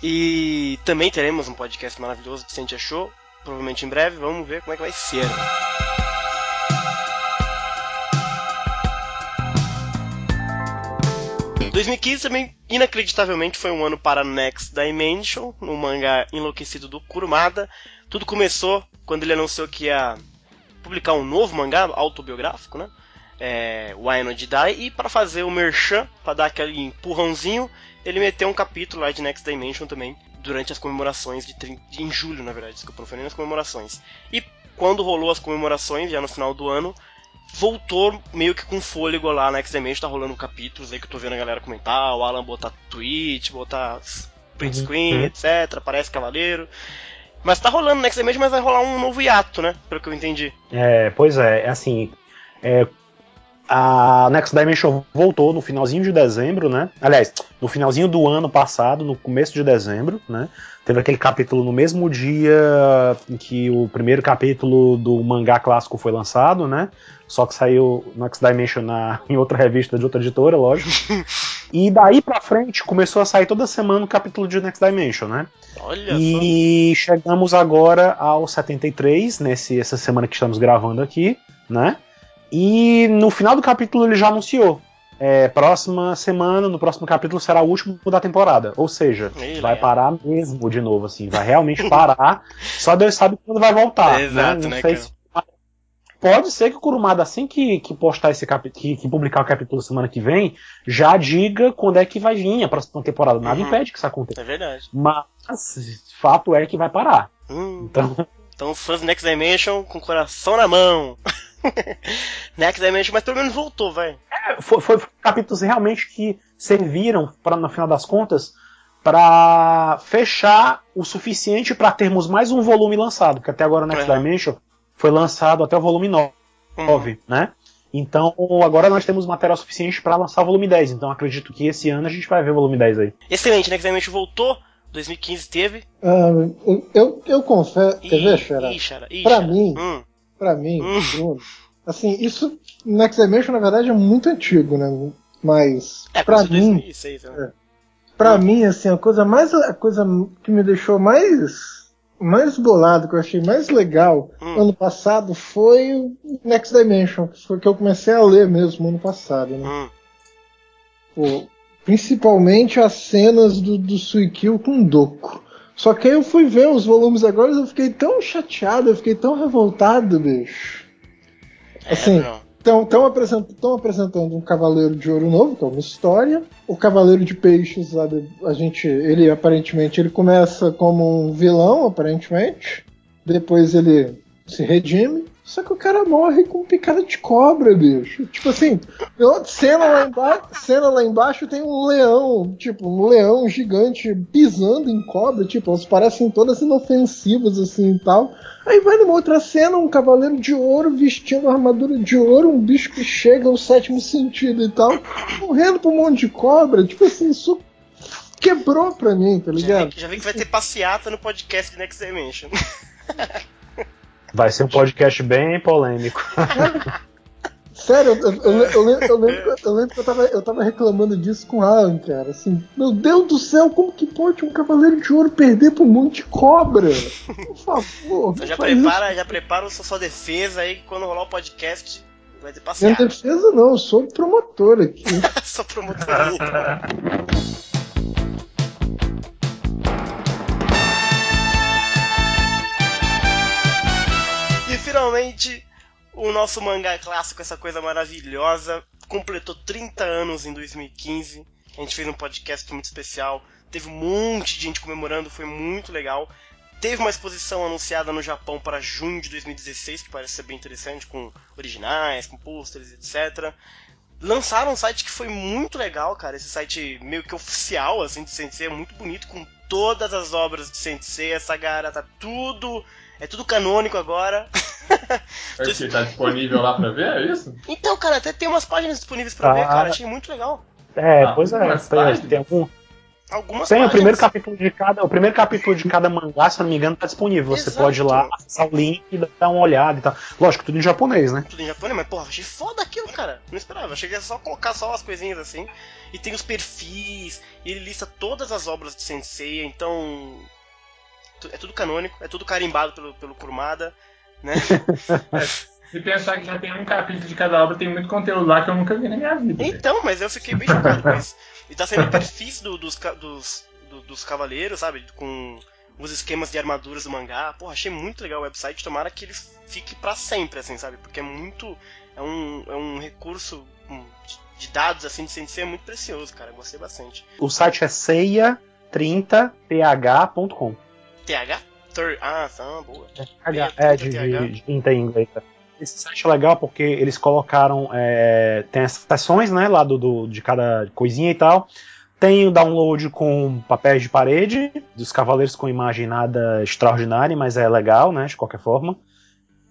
E também teremos um podcast maravilhoso que a gente achou, provavelmente em breve, vamos ver como é que vai ser. 2015 também, inacreditavelmente, foi um ano para Next Dimension, no mangá enlouquecido do Kurumada. Tudo começou quando ele anunciou que ia publicar um novo mangá autobiográfico, né? É, Why Not Die, e para fazer o merchan, para dar aquele empurrãozinho, ele meteu um capítulo lá de Next Dimension também, durante as comemorações de, de em julho, na verdade, desculpa, não foi nem nas comemorações. E quando rolou as comemorações, já no final do ano, voltou meio que com fôlego lá na Next Dimension, tá rolando capítulos aí que eu tô vendo a galera comentar, o Alan botar tweet, botar print uhum. screen, uhum. etc, aparece Cavaleiro. Mas tá rolando Next Dimension, mas vai rolar um novo hiato, né? Pelo que eu entendi. É, pois é, é assim. É, a Next Dimension voltou no finalzinho de dezembro, né? Aliás, no finalzinho do ano passado, no começo de dezembro, né? Teve aquele capítulo no mesmo dia em que o primeiro capítulo do mangá clássico foi lançado, né? Só que saiu Next Dimension na, em outra revista de outra editora, lógico. e daí pra frente começou a sair toda semana o capítulo de Next Dimension, né? Olha e só. chegamos agora ao 73, nesse, essa semana que estamos gravando aqui, né? E no final do capítulo ele já anunciou. É, próxima semana, no próximo capítulo, será o último da temporada. Ou seja, ele vai é. parar mesmo de novo, assim, vai realmente parar. só Deus sabe quando vai voltar. É exato, né? Não né, sei se Pode ser que o Kurumada, assim que, que postar esse cap, que, que, publicar o capítulo semana que vem, já diga quando é que vai vir a próxima temporada. Nada uhum. impede que isso aconteça. É verdade. Mas fato é que vai parar. Hum. Então. Então, fãs do Next Dimension com o coração na mão. Next Dimension, mas pelo menos voltou, vai. É, foi, foi, capítulos realmente que serviram, para no final das contas, para fechar o suficiente para termos mais um volume lançado, porque até agora o Next uhum. Dimension foi lançado até o volume 9, uhum. né? Então, agora nós temos material suficiente para lançar o volume 10. Então, acredito que esse ano a gente vai ver o volume 10 aí. Excelente, Next Dimension voltou. 2015 teve. Uh, eu, eu confesso. Quer ver, Xara? Pra mim, hum. Pra mim, hum. Bruno, assim, isso. Next Dimension, na verdade, é muito antigo, né? Mas. É, pra mim. 2006, né? é, pra hum. mim, assim, a coisa mais. A coisa que me deixou mais mais bolado, que eu achei mais legal hum. ano passado foi o Next Dimension, que foi que eu comecei a ler mesmo ano passado, né? Hum. Pô, principalmente as cenas do, do Suikyo com Doku. Só que aí eu fui ver os volumes agora e eu fiquei tão chateado, eu fiquei tão revoltado, bicho. É, assim, estão apresentando, apresentando um Cavaleiro de Ouro novo, que é uma história. O Cavaleiro de Peixes, sabe, a gente, ele aparentemente ele começa como um vilão, aparentemente. Depois ele se redime. Só que o cara morre com picada de cobra, bicho. Tipo assim, cena lá, embaixo, cena lá embaixo tem um leão, tipo, um leão gigante pisando em cobra, tipo, elas parecem todas inofensivas assim e tal. Aí vai numa outra cena, um cavaleiro de ouro vestindo uma armadura de ouro, um bicho que chega ao sétimo sentido e tal, morrendo por um monte de cobra. Tipo assim, isso quebrou pra mim, tá ligado? Já vi, já vi que vai ter passeata no podcast de Next Dimension. Vai ser um podcast bem polêmico. Sério, eu, eu, eu, lembro, eu, lembro, eu lembro que eu tava, eu tava reclamando disso com o Alan, cara. Assim, meu Deus do céu, como que pode um Cavaleiro de Ouro perder pro monte de cobra? Por favor. Então já prepara, já prepara a sua defesa aí, quando rolar o podcast, vai ter passeado. Minha defesa não, eu sou promotor aqui. sou promotor. finalmente o nosso mangá clássico, essa coisa maravilhosa, completou 30 anos em 2015. A gente fez um podcast muito especial, teve um monte de gente comemorando, foi muito legal. Teve uma exposição anunciada no Japão para junho de 2016, que parece ser bem interessante, com originais, com pôsteres, etc. Lançaram um site que foi muito legal, cara. Esse site meio que oficial, assim, de Sensei, é muito bonito, com todas as obras de Sensei. Essa gara tá tudo é tudo canônico agora. É que tá disponível lá pra ver, é isso? Então, cara, até tem umas páginas disponíveis pra ah, ver, cara. Achei muito legal. É, ah, pois é. Tem, tem algum. Algumas tem páginas. o primeiro capítulo de cada, o primeiro capítulo de cada mangá, se não me engano, tá disponível. Você Exato. pode ir lá, acessar o link e dar uma olhada e tal. Lógico, tudo em japonês, né? Tudo em japonês, mas porra, achei foda aquilo, cara. Não esperava. Achei que ia só colocar só as coisinhas assim. E tem os perfis, e ele lista todas as obras de Sensei, então é tudo canônico, é tudo carimbado pelo, pelo Kurumada, né? é, se pensar que já tem um capítulo de cada obra, tem muito conteúdo lá que eu nunca vi na minha vida. Então, mas eu fiquei bem chocado com isso. E tá sendo perfis do, dos, dos, do, dos cavaleiros, sabe? Com os esquemas de armaduras do mangá. Porra, achei muito legal o website. Tomara que ele fique para sempre, assim, sabe? Porque é muito. É um, é um recurso de dados, assim, de CNC é muito precioso, cara. Gostei bastante. O site é ceia30ph.com. TH? Ah, tá, boa. TH, é, de, de, tinta em inglês. Esse site é legal porque eles colocaram. É, tem as seções, né, lá do, do, de cada coisinha e tal. Tem o download com papéis de parede, dos cavaleiros com imagem nada extraordinária, mas é legal, né, de qualquer forma.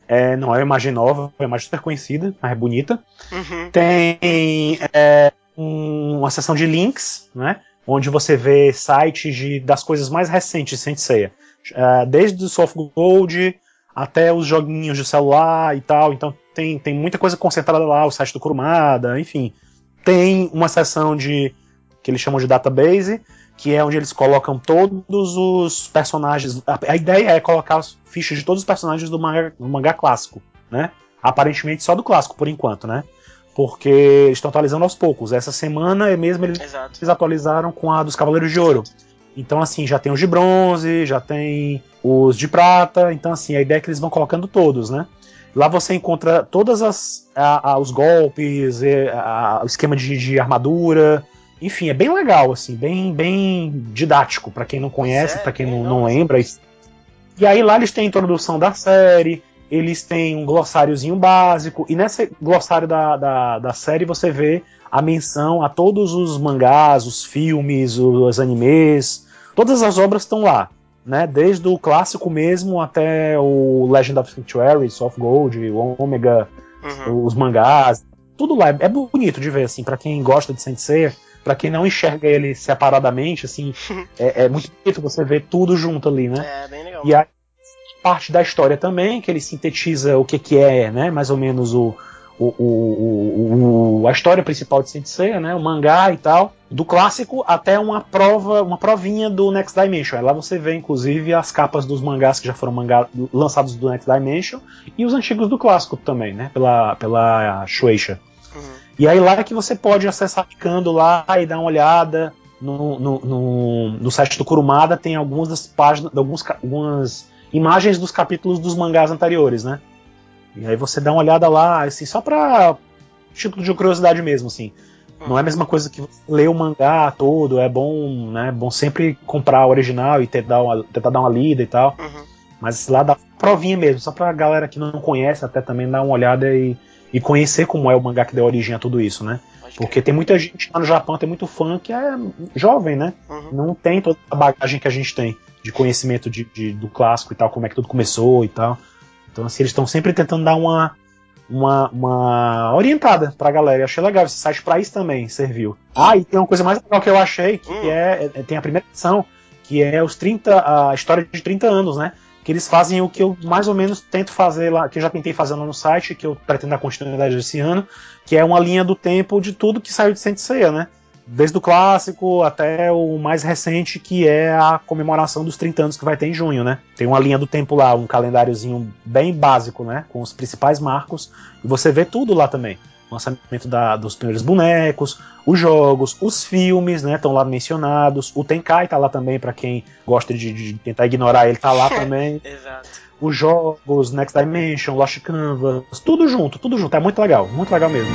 É, não é uma imagem nova, é uma imagem super conhecida, mas é bonita. Uhum. Tem é, um, uma seção de links, né, onde você vê sites de, das coisas mais recentes de Saint Seiya. Uh, desde o soft gold até os joguinhos de celular e tal. Então tem, tem muita coisa concentrada lá, o site do Kurumada, enfim. Tem uma seção de que eles chamam de database, que é onde eles colocam todos os personagens. A, a ideia é colocar as fichas de todos os personagens do mangá, do mangá clássico, né? Aparentemente só do clássico por enquanto, né? Porque eles estão atualizando aos poucos. Essa semana mesmo eles, eles atualizaram com a dos Cavaleiros de Ouro. Então, assim, já tem os de bronze, já tem os de prata. Então, assim, a ideia é que eles vão colocando todos, né? Lá você encontra todas as a, a, os golpes, a, o esquema de, de, armadura, enfim, é bem legal assim, bem bem didático para quem não conhece, para quem não, não lembra. E aí lá eles têm a introdução da série, eles têm um glossáriozinho básico, e nesse glossário da, da, da série você vê a menção a todos os mangás, os filmes, os animes, todas as obras estão lá, né? Desde o clássico mesmo até o Legend of Sanctuary, Soft Gold, o Omega, uhum. os mangás, tudo lá é, bonito de ver assim para quem gosta de Sensei, para quem não enxerga ele separadamente, assim, é, é, muito bonito você ver tudo junto ali, né? É bem legal. E a parte da história também que ele sintetiza o que que é, né? Mais ou menos o o, o, o, a história principal de Saint Seiya, né, o mangá e tal, do clássico até uma prova, uma provinha do Next Dimension. Lá você vê inclusive as capas dos mangás que já foram mangá, lançados do Next Dimension e os antigos do clássico também, né, pela pela Shueisha. Uhum. E aí lá é que você pode acessar ficando lá e dar uma olhada no, no, no, no site do Kurumada tem algumas das páginas, alguns, algumas imagens dos capítulos dos mangás anteriores, né? E aí você dá uma olhada lá, assim, só pra título de curiosidade mesmo, assim. Não é a mesma coisa que ler o mangá todo, é bom, né? Bom sempre comprar o original e tentar, uma, tentar dar uma lida e tal. Uhum. Mas lá dá provinha mesmo, só pra galera que não conhece até também dar uma olhada e, e conhecer como é o mangá que deu origem a tudo isso, né? Porque tem muita gente lá no Japão, tem muito fã que é jovem, né? Uhum. Não tem toda a bagagem que a gente tem de conhecimento de, de, do clássico e tal, como é que tudo começou e tal. Então, assim, eles estão sempre tentando dar uma, uma, uma orientada pra galera. Eu achei legal esse site pra isso também, serviu. Ah, e tem uma coisa mais legal que eu achei, que hum. é, é, tem a primeira edição, que é os 30, a história de 30 anos, né? Que eles fazem o que eu mais ou menos tento fazer lá, que eu já tentei fazer lá no site, que eu pretendo dar continuidade esse ano, que é uma linha do tempo de tudo que saiu de Saint Seiya, né? Desde o clássico até o mais recente, que é a comemoração dos 30 anos que vai ter em junho, né? Tem uma linha do tempo lá, um calendáriozinho bem básico, né? Com os principais marcos, e você vê tudo lá também. O lançamento da, dos primeiros bonecos, os jogos, os filmes, né? Estão lá mencionados. O Tenkai tá lá também, para quem gosta de, de, tentar ignorar ele, tá lá também. Exato. Os jogos, Next Dimension, Lost Canvas, tudo junto, tudo junto. É muito legal, muito legal mesmo.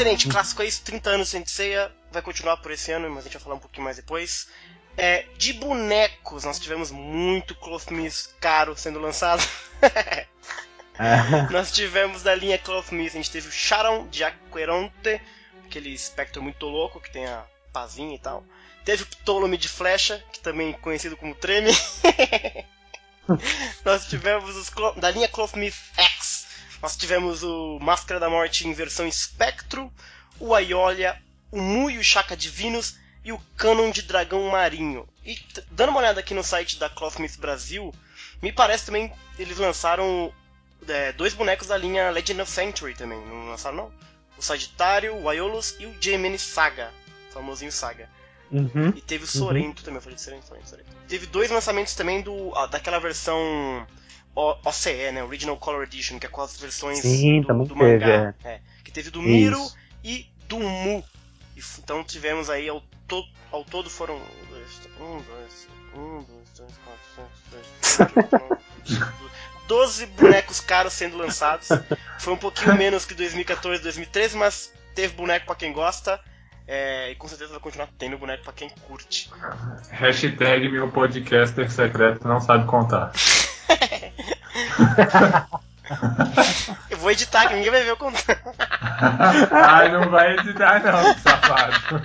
Excelente, clássico é isso, 30 anos sem ceia, vai continuar por esse ano, mas a gente vai falar um pouquinho mais depois. É, de bonecos, nós tivemos muito Cloth Miss caro sendo lançado. nós tivemos da linha Cloth Miss, a gente teve o Sharon de Aqueronte, aquele espectro muito louco que tem a pazinha e tal. Teve o Ptolemy de Flecha, que também é conhecido como Treme. nós tivemos os da linha Cloth Miss X, nós tivemos o Máscara da Morte em versão espectro, o Aiolia, o Mu e o Chaka Divinos e o Canon de Dragão Marinho. E dando uma olhada aqui no site da Clothmith Brasil, me parece também eles lançaram é, dois bonecos da linha Legend of Century também, não lançaram não? O Sagitário, o Aiolos e o Gemini Saga, famosinho Saga. Uhum, e teve o Sorento uhum. também, eu falei de Sorento, Sorento, Sorento. Teve dois lançamentos também do, daquela versão OCE, né? Original Color Edition, que é com as versões Sim, do, do mangá. É. É, que teve do Miro Isso. e do Mu. Então tivemos aí ao, to ao todo foram. Um, dois, um, dois, três, quatro, cinco, seis, sete, 12 bonecos caros sendo lançados. Foi um pouquinho menos que 2014, 2013, mas teve boneco para quem gosta. É, e com certeza vai continuar tendo boneco para quem curte. Hashtag meu podcaster secreto não sabe contar. Eu vou editar, que ninguém vai ver o contato. Ai, não vai editar não, safado.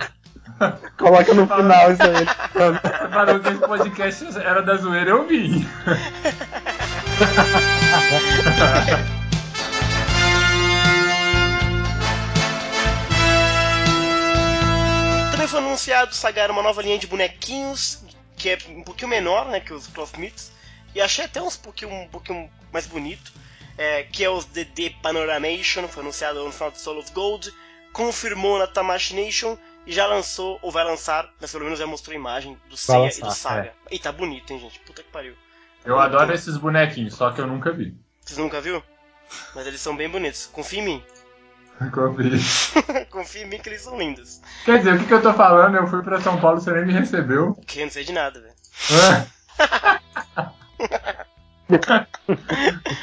Coloca no final isso aí. Você falou que esse podcast era da zoeira, eu vi. Também foi anunciado sagar uma nova linha de bonequinhos, que é um pouquinho menor né, que os Cloth Meats, e achei até uns pouquinho, um pouquinho mais bonito. É, que é os DD Panoramation, foi anunciado no final de Soul of Gold, confirmou na Tamashination e já lançou, ou vai lançar, mas pelo menos já mostrou imagem do Seiya e do Saga. É. E tá bonito, hein, gente? Puta que pariu. Tá eu adoro esses bonequinhos, só que eu nunca vi. Vocês nunca viu? Mas eles são bem bonitos. Confia em mim. Confie. Confia em mim que eles são lindos. Quer dizer, o que, que eu tô falando? Eu fui pra São Paulo, você nem me recebeu. Que eu não sei de nada, velho.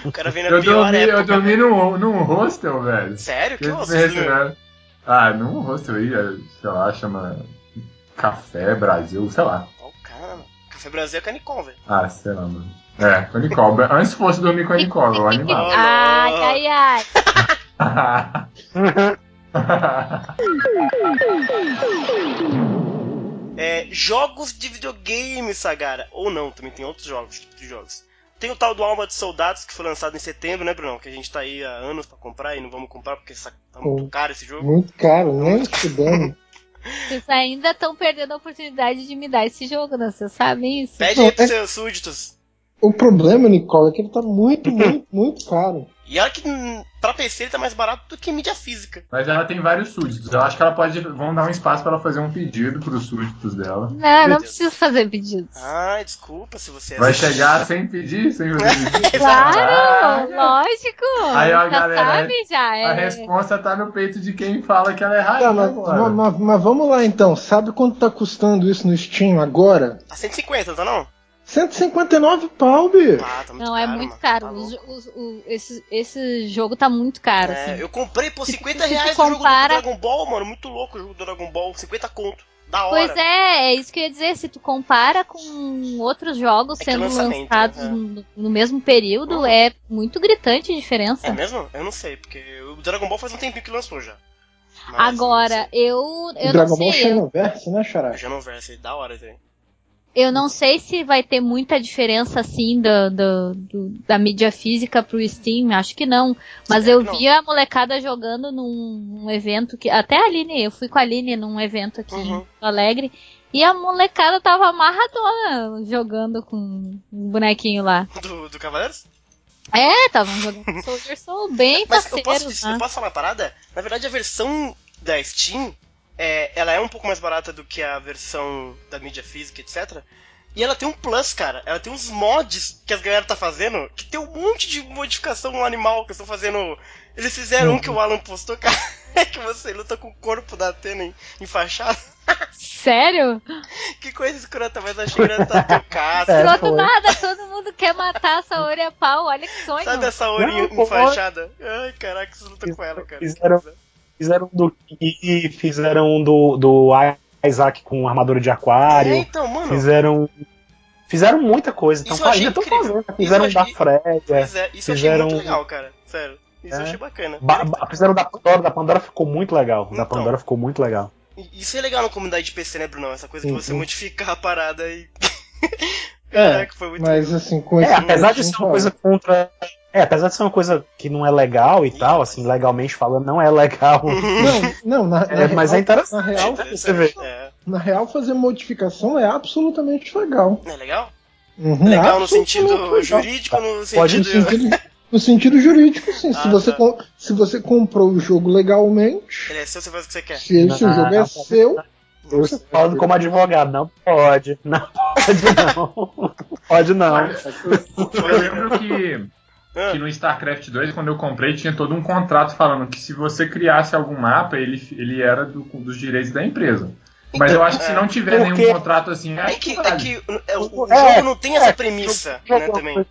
o cara vem na eu pior dormi, época. Eu dormi num, num hostel, velho. Sério? Que hostel? Ah, num hostel aí, é, sei lá, chama Café Brasil, sei lá. Ó, o cara, mano. Café Brasil é canicom, velho. Ah, sei lá, mano. É, com a Nicole. Antes fosse dormir com a Nicole, eu animava. Ai, ai, ai. É, jogos de videogame, Sagara. Ou não, também tem outros jogos, tipos de jogos. Tem o tal do Alma de Soldados, que foi lançado em setembro, né, Brunão? Que a gente tá aí há anos pra comprar e não vamos comprar porque sa- tá muito caro esse jogo. Muito caro, nem estudando. Vocês ainda estão perdendo a oportunidade de me dar esse jogo, né? Vocês sabem isso? Pede aí pros seus súditos. O problema, Nicole, é que ele tá muito, muito, muito caro. E olha que pra PC ele tá mais barato do que mídia física. Mas ela tem vários súditos. Eu acho que ela pode. Vão dar um espaço pra ela fazer um pedido pros súditos dela. Não, não Deus. preciso fazer pedidos. Ai, desculpa se você é Vai assim. chegar sem pedir, sem fazer pedido. Claro, lógico. Aí, ó, já galera, sabe, já. A É... resposta tá no peito de quem fala que ela é rainha Tá, mas, agora. mas- mas vamos lá então. Sabe quanto tá custando isso no Steam agora? Tá 150, não tá não? 159 pau, bicho. Ah, tá Não, caro, é muito mano. caro. Tá Os- louco. os- o- esse, esse jogo tá muito caro, É, assim. eu comprei por Se- 50 se reais o jogo compara- do Dragon Ball, mano. Muito louco o jogo do Dragon Ball. 50 conto. Da hora. Pois é, é isso que eu ia dizer. Se tu compara com outros jogos É é sendo lançamento, lançados né? no, no mesmo período, Uhum. é muito gritante a diferença. É mesmo? Eu não sei, porque o Dragon Ball faz um tempinho que lançou já. Mas Agora, eu, O eu Dragon não Ball Xenoverse, né, Xará? verso, da hora isso aí. Eu não sei se vai ter muita diferença assim do, do- do- da mídia física pro Steam, acho que não. Mas eu vi a molecada jogando num, evento que. Até a Aline, eu fui com a Aline num evento aqui em Uhum. Porto Alegre. E a molecada tava amarradona jogando com um bonequinho lá. Do, do Cavaleiros? É, estavam jogando Soldier Soul bem Mas eu posso, né? eu posso falar uma parada? Na verdade, a versão da Steam, é, ela é um pouco mais barata do que a versão da mídia física, etc. E ela tem um plus, cara. Ela tem uns mods que as galera tá fazendo, que tem um monte de modificação no animal que estão fazendo. Eles fizeram um que o Alan postou, cara. É que você luta com o corpo da Atena em- enfaixado. Sério? Que coisa escrota, mas achei engraçado teu caso. É, foi. nada, todo mundo quer matar a Saori a pau, olha que sonho. Sabe essa pô. enfaixada? Ai, caraca, você luta com ela, cara. Fizeram- Fizeram um do Ki, fizeram um do, do Isaac com armadura de É, aquário, então, mano. fizeram. Fizeram muita coisa. Então, Isso eu ainda estão fazendo. Fizeram um Isso da eu achei- Fred. é. Pois é, isso eu achei fizeram- muito legal, cara. Sério. Isso eu É. achei bacana. Ba- ba- fizeram da Pandora, da Pandora ficou muito legal. Da Então. Pandora ficou muito legal. E- Isso é legal na comunidade de PC, né, Brunão? Essa coisa de você Uhum. modificar a parada e. É, Caraca, foi muito Mas legal. assim, com É, esse apesar de ser uma coisa contra. É, apesar de ser uma coisa que não é legal e tal, assim, legalmente falando, não é legal. Não, não, na, É, na mas real, é interessante. Na É real, você vê. É. na real, fazer modificação é absolutamente legal. Não é legal? Uhum, Legal no sentido legal. jurídico no Pode No sentido. sentido, no sentido jurídico, sim. se, Ah, você tá. com- se você comprou o jogo legalmente, Ele é seu, você faz o que você quer. se, se o Não. jogo é seu, Eu falando como advogado, não pode. Não pode, não. Pode não. Eu lembro que, Ah, que no StarCraft 2, quando eu comprei, tinha todo um contrato falando que se você criasse algum mapa, ele, ele era do- dos direitos da empresa. Mas Então, eu acho que se não tiver Porque- nenhum contrato assim, É acho que, que, é que é, o, o É, jogo não tem essa é, premissa, o jogo né, é também.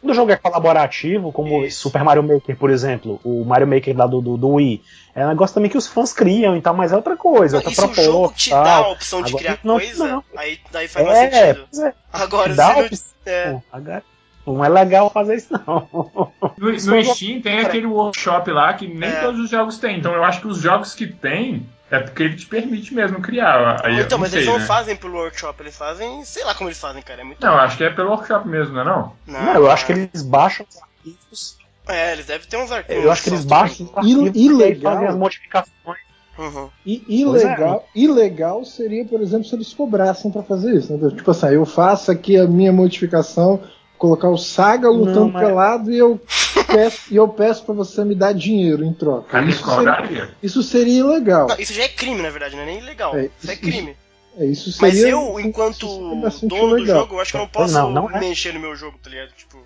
Quando o jogo é colaborativo, como Isso. Super Mario Maker, por exemplo, o Mario Maker lá do, do, do Wii, é um negócio também que os fãs criam e tal, mas é outra coisa, outra e se o proposta. jogo te tal. dá a opção de Agora, criar não, coisa, não. aí daí faz mais É, sentido. pois é, Agora, dá se a não, opção. é, Agora, Não é legal fazer isso, não. No, no Steam tem aquele workshop lá que nem É. todos os jogos têm. Então eu acho que os jogos que tem é porque ele te permite mesmo criar. Aí, então, não mas sei, eles não né? fazem pelo workshop, eles fazem, sei lá como eles fazem, cara, é muito Não, eu acho que é pelo workshop mesmo, não é não? Não, eu acho que eles baixam os arquivos. É, eles devem ter uns arquivos. Eu acho que eles baixam os E- arquivos e fazem as modificações. Uhum. E é. ilegal, ilegal seria, por exemplo, se eles cobrassem pra fazer isso. Né? Tipo assim, eu faço aqui a minha modificação, colocar o Saga lutando Não, mas- pelado e eu peço, e eu peço para você me dar dinheiro em troca. Isso seria, isso seria ilegal. Não, isso já é crime, na verdade, não é nem ilegal. É, isso é isso- crime. É, isso Mas seria, eu, enquanto dono do jogo, eu acho que eu não posso não, não é. mexer no meu jogo, tá ligado? Tipo,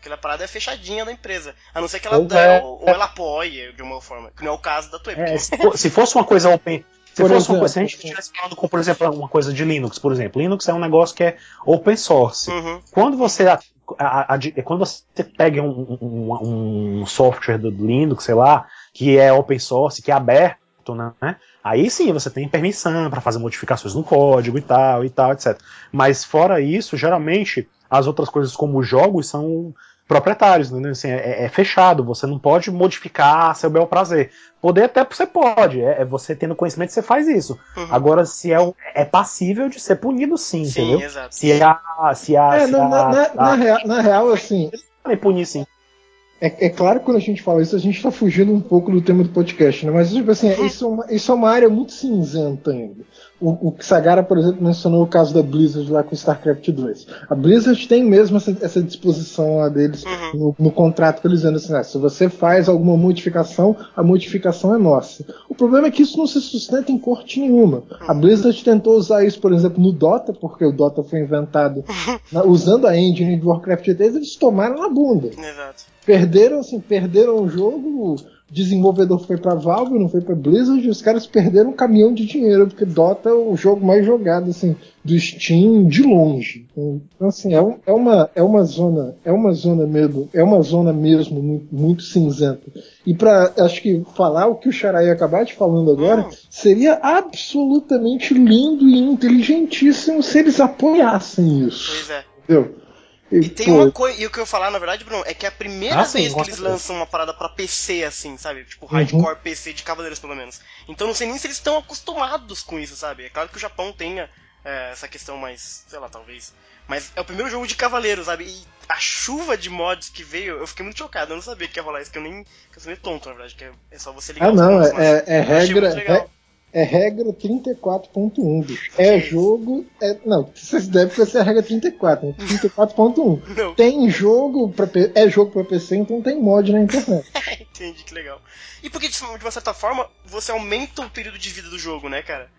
Aquela parada é fechadinha da empresa. A não ser que ela ou, é, ou, ela apoie de uma forma. Que não é o caso da tua é, se, for, se fosse uma coisa open. Se por fosse exemplo, uma coisa, se a gente estivesse falando com, por exemplo, uma coisa de Linux, por exemplo, Linux é um negócio que é open source. Uhum. Quando você a, a, a, quando você pega um, um, um, software do Linux, sei lá, que é open source, que é aberto, né? Aí sim você tem permissão para fazer modificações no código e tal, e tal, etc. Mas fora isso, geralmente as outras coisas como jogos são proprietários, né? assim, é, é, fechado, você não pode modificar a seu bel prazer. Poder até você pode, é, é você tendo conhecimento você faz isso. Uhum. Agora, se é, é passível de ser punido sim, sim entendeu? Exato. Se a. Se a, é, se na, a, na, a, na, real, na real, assim. Eles podem punir sim. É, é, claro que quando a gente fala isso, a gente está fugindo um pouco do tema do podcast, né? Mas tipo assim, uhum. isso, é uma, isso é uma área muito cinzenta ainda. O, o Sagara, por exemplo, mencionou o caso da Blizzard lá com StarCraft 2. A Blizzard tem mesmo essa, essa disposição lá deles uhum. no, no, contrato que eles dizendo assim: ah, se você faz alguma modificação, a modificação é nossa. O problema é que isso não se sustenta em corte nenhuma. A uhum. Blizzard tentou usar isso, por exemplo, no Dota, porque o Dota foi inventado na, usando a engine de Warcraft 3, eles tomaram na bunda. Exato perderam, assim, perderam o jogo, desenvolvedor foi pra Valve, não foi pra Blizzard, e os caras perderam um caminhão de dinheiro, porque Dota é o jogo mais jogado, assim, do Steam de longe. Então, assim, é, um, é, uma, é uma zona, é uma zona mesmo, é uma zona mesmo muito, muito cinzenta. E para acho que falar o que o Xarai acabar de falando agora, hum. seria absolutamente lindo e inteligentíssimo se eles apoiassem isso. Pois é. Entendeu? E tem uma coisa, e o que eu ia falar, na verdade, Bruno, é que é a primeira ah, vez sim, que eles lançam uma parada pra PC, assim, sabe? Tipo, hardcore uhum. PC de Cavaleiros, pelo menos. Então não sei nem se eles estão acostumados com isso, sabe? É claro que o Japão tenha é, essa questão mais, sei lá, talvez. Mas é o primeiro jogo de Cavaleiros, sabe? E a chuva de mods que veio, eu fiquei muito chocado. Eu não sabia que ia rolar isso, que eu nem. Que eu sou meio tonto, na verdade, que é, é só você ligar Ah, não, pontos, é, é regra. É regra 34.1, bicho. É jogo. É, não, vocês devem conhecer a regra 34, né? 34.1. Tem jogo pra, é jogo pra PC, então tem mod na internet. Entendi, que legal. E porque, de uma certa forma, você aumenta o período de vida do jogo, né, cara?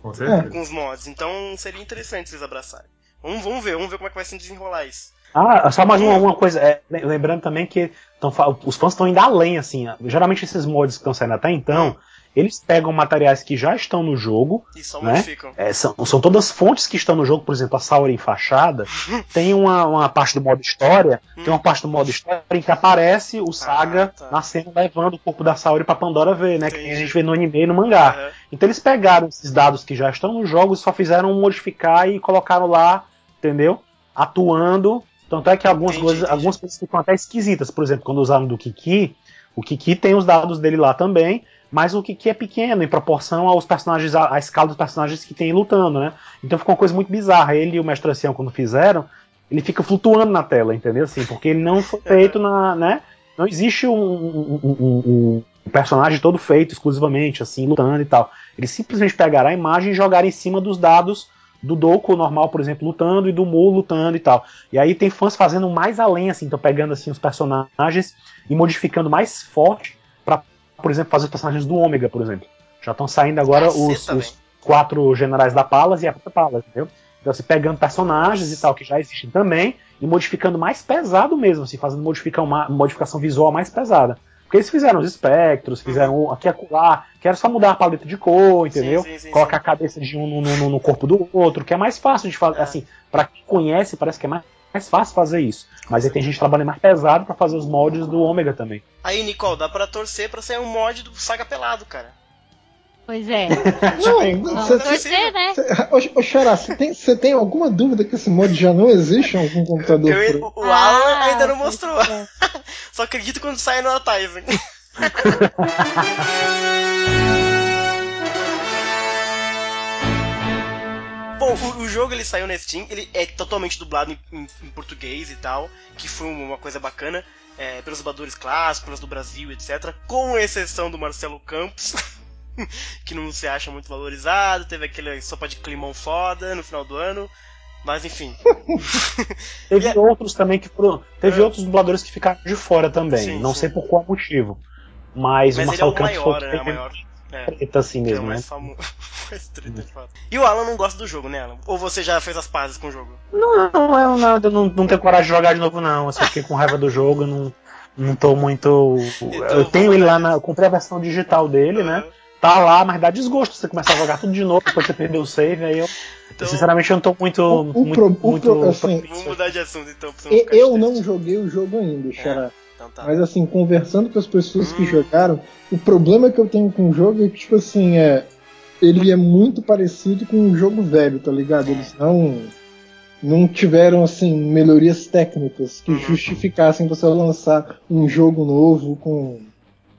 Com certeza. Com os mods. Então seria interessante vocês abraçarem. Vamos, vamos ver, vamos ver como é que vai se desenrolar isso. Ah, só mais uma, uma coisa. É, lembrando também que tão, os fãs estão indo além, assim. Geralmente esses mods que estão saindo até então. Hum eles pegam materiais que já estão no jogo. E só né? É, são, são todas fontes que estão no jogo, por exemplo, a Saura Enfaixada. tem uma, uma parte do modo história, tem uma parte do modo história em que aparece o Saga ah, tá. nascendo levando o corpo da Saori pra Pandora ver, né? Entendi. Que a gente vê no anime e no mangá. Uhum. Então eles pegaram esses dados que já estão no jogo e só fizeram modificar e colocaram lá, entendeu? Atuando. Tanto é que algumas entendi, coisas, entendi. algumas coisas ficam até esquisitas. Por exemplo, quando usaram do Kiki, o Kiki tem os dados dele lá também, mas o que, que é pequeno em proporção aos personagens, à, escala dos personagens que tem lutando, né? Então ficou uma coisa muito bizarra. Ele e o Mestre Ancião, quando fizeram, ele fica flutuando na tela, entendeu? Assim, porque ele não foi feito na. né? Não existe um, um, um, um personagem todo feito exclusivamente, assim, lutando e tal. Eles simplesmente pegaram a imagem e jogaram em cima dos dados do Doku normal, por exemplo, lutando, e do Mu lutando e tal. E aí tem fãs fazendo mais além, assim, então pegando assim os personagens e modificando mais forte por exemplo, fazer os personagens do Ômega, por exemplo. Já estão saindo agora os, os, quatro generais da Palas e a Palas, entendeu? Então, assim, pegando personagens e tal que já existem também e modificando mais pesado mesmo, assim, fazendo modificar uma modificação visual mais pesada. Porque eles fizeram os espectros, fizeram aqui e acolá, que era só mudar a paleta de cor, entendeu? Sim, sim, sim, Colocar a cabeça de um no, no, no, corpo do outro, que é mais fácil de fazer. É. Assim, para quem conhece, parece que é mais mais fácil fazer isso. Mas aí tem gente trabalhando mais pesado para fazer os mods do Ômega também. Aí, Nicole, dá pra torcer pra sair um mod do Saga Pelado, cara. Pois é. Não, você torcer, né? Ô, Xará, você tem, tem alguma dúvida que esse mod já não existe em algum computador? Eu, o Alan ah, ainda não mostrou. É. Só acredito quando sai no Tizen. Bom, o, o, jogo ele saiu na Steam, ele é totalmente dublado em, em, em português e tal, que foi uma coisa bacana, é, pelos dubladores clássicos, pelos do Brasil, etc. Com exceção do Marcelo Campos, que não se acha muito valorizado, teve aquele sopa de climão foda no final do ano. Mas enfim. teve é... outros também que foram. Teve é. outros dubladores que ficaram de fora também. Sim, não sim. sei por qual motivo. Mas, mas o Marcelo é o Campos maior, foi. Né. É, treta assim mesmo. É né? famoso. fato. E o Alan não gosta do jogo, né, Alan? Ou você já fez as pazes com o jogo? Não, não, eu não, eu não, não tenho coragem de jogar de novo, não. Eu só fiquei com raiva do jogo, não, não tô muito. Então, eu tenho ele lá na. Eu comprei a versão digital dele, uhum. né? Tá lá, mas dá desgosto você começar a jogar tudo de novo, depois você perder o save, aí eu. Então, sinceramente, eu não tô muito. O, o muito, pro, muito pro, assim, Vamos mudar de assunto então. Eu, eu não joguei o jogo ainda, Xará. É. Então tá. Mas assim, conversando com as pessoas hum. que jogaram, o problema que eu tenho com o jogo é que, tipo assim, é. Ele é muito parecido com um jogo velho, tá ligado? É. Eles não. Não tiveram, assim, melhorias técnicas que uhum. justificassem você lançar um jogo novo com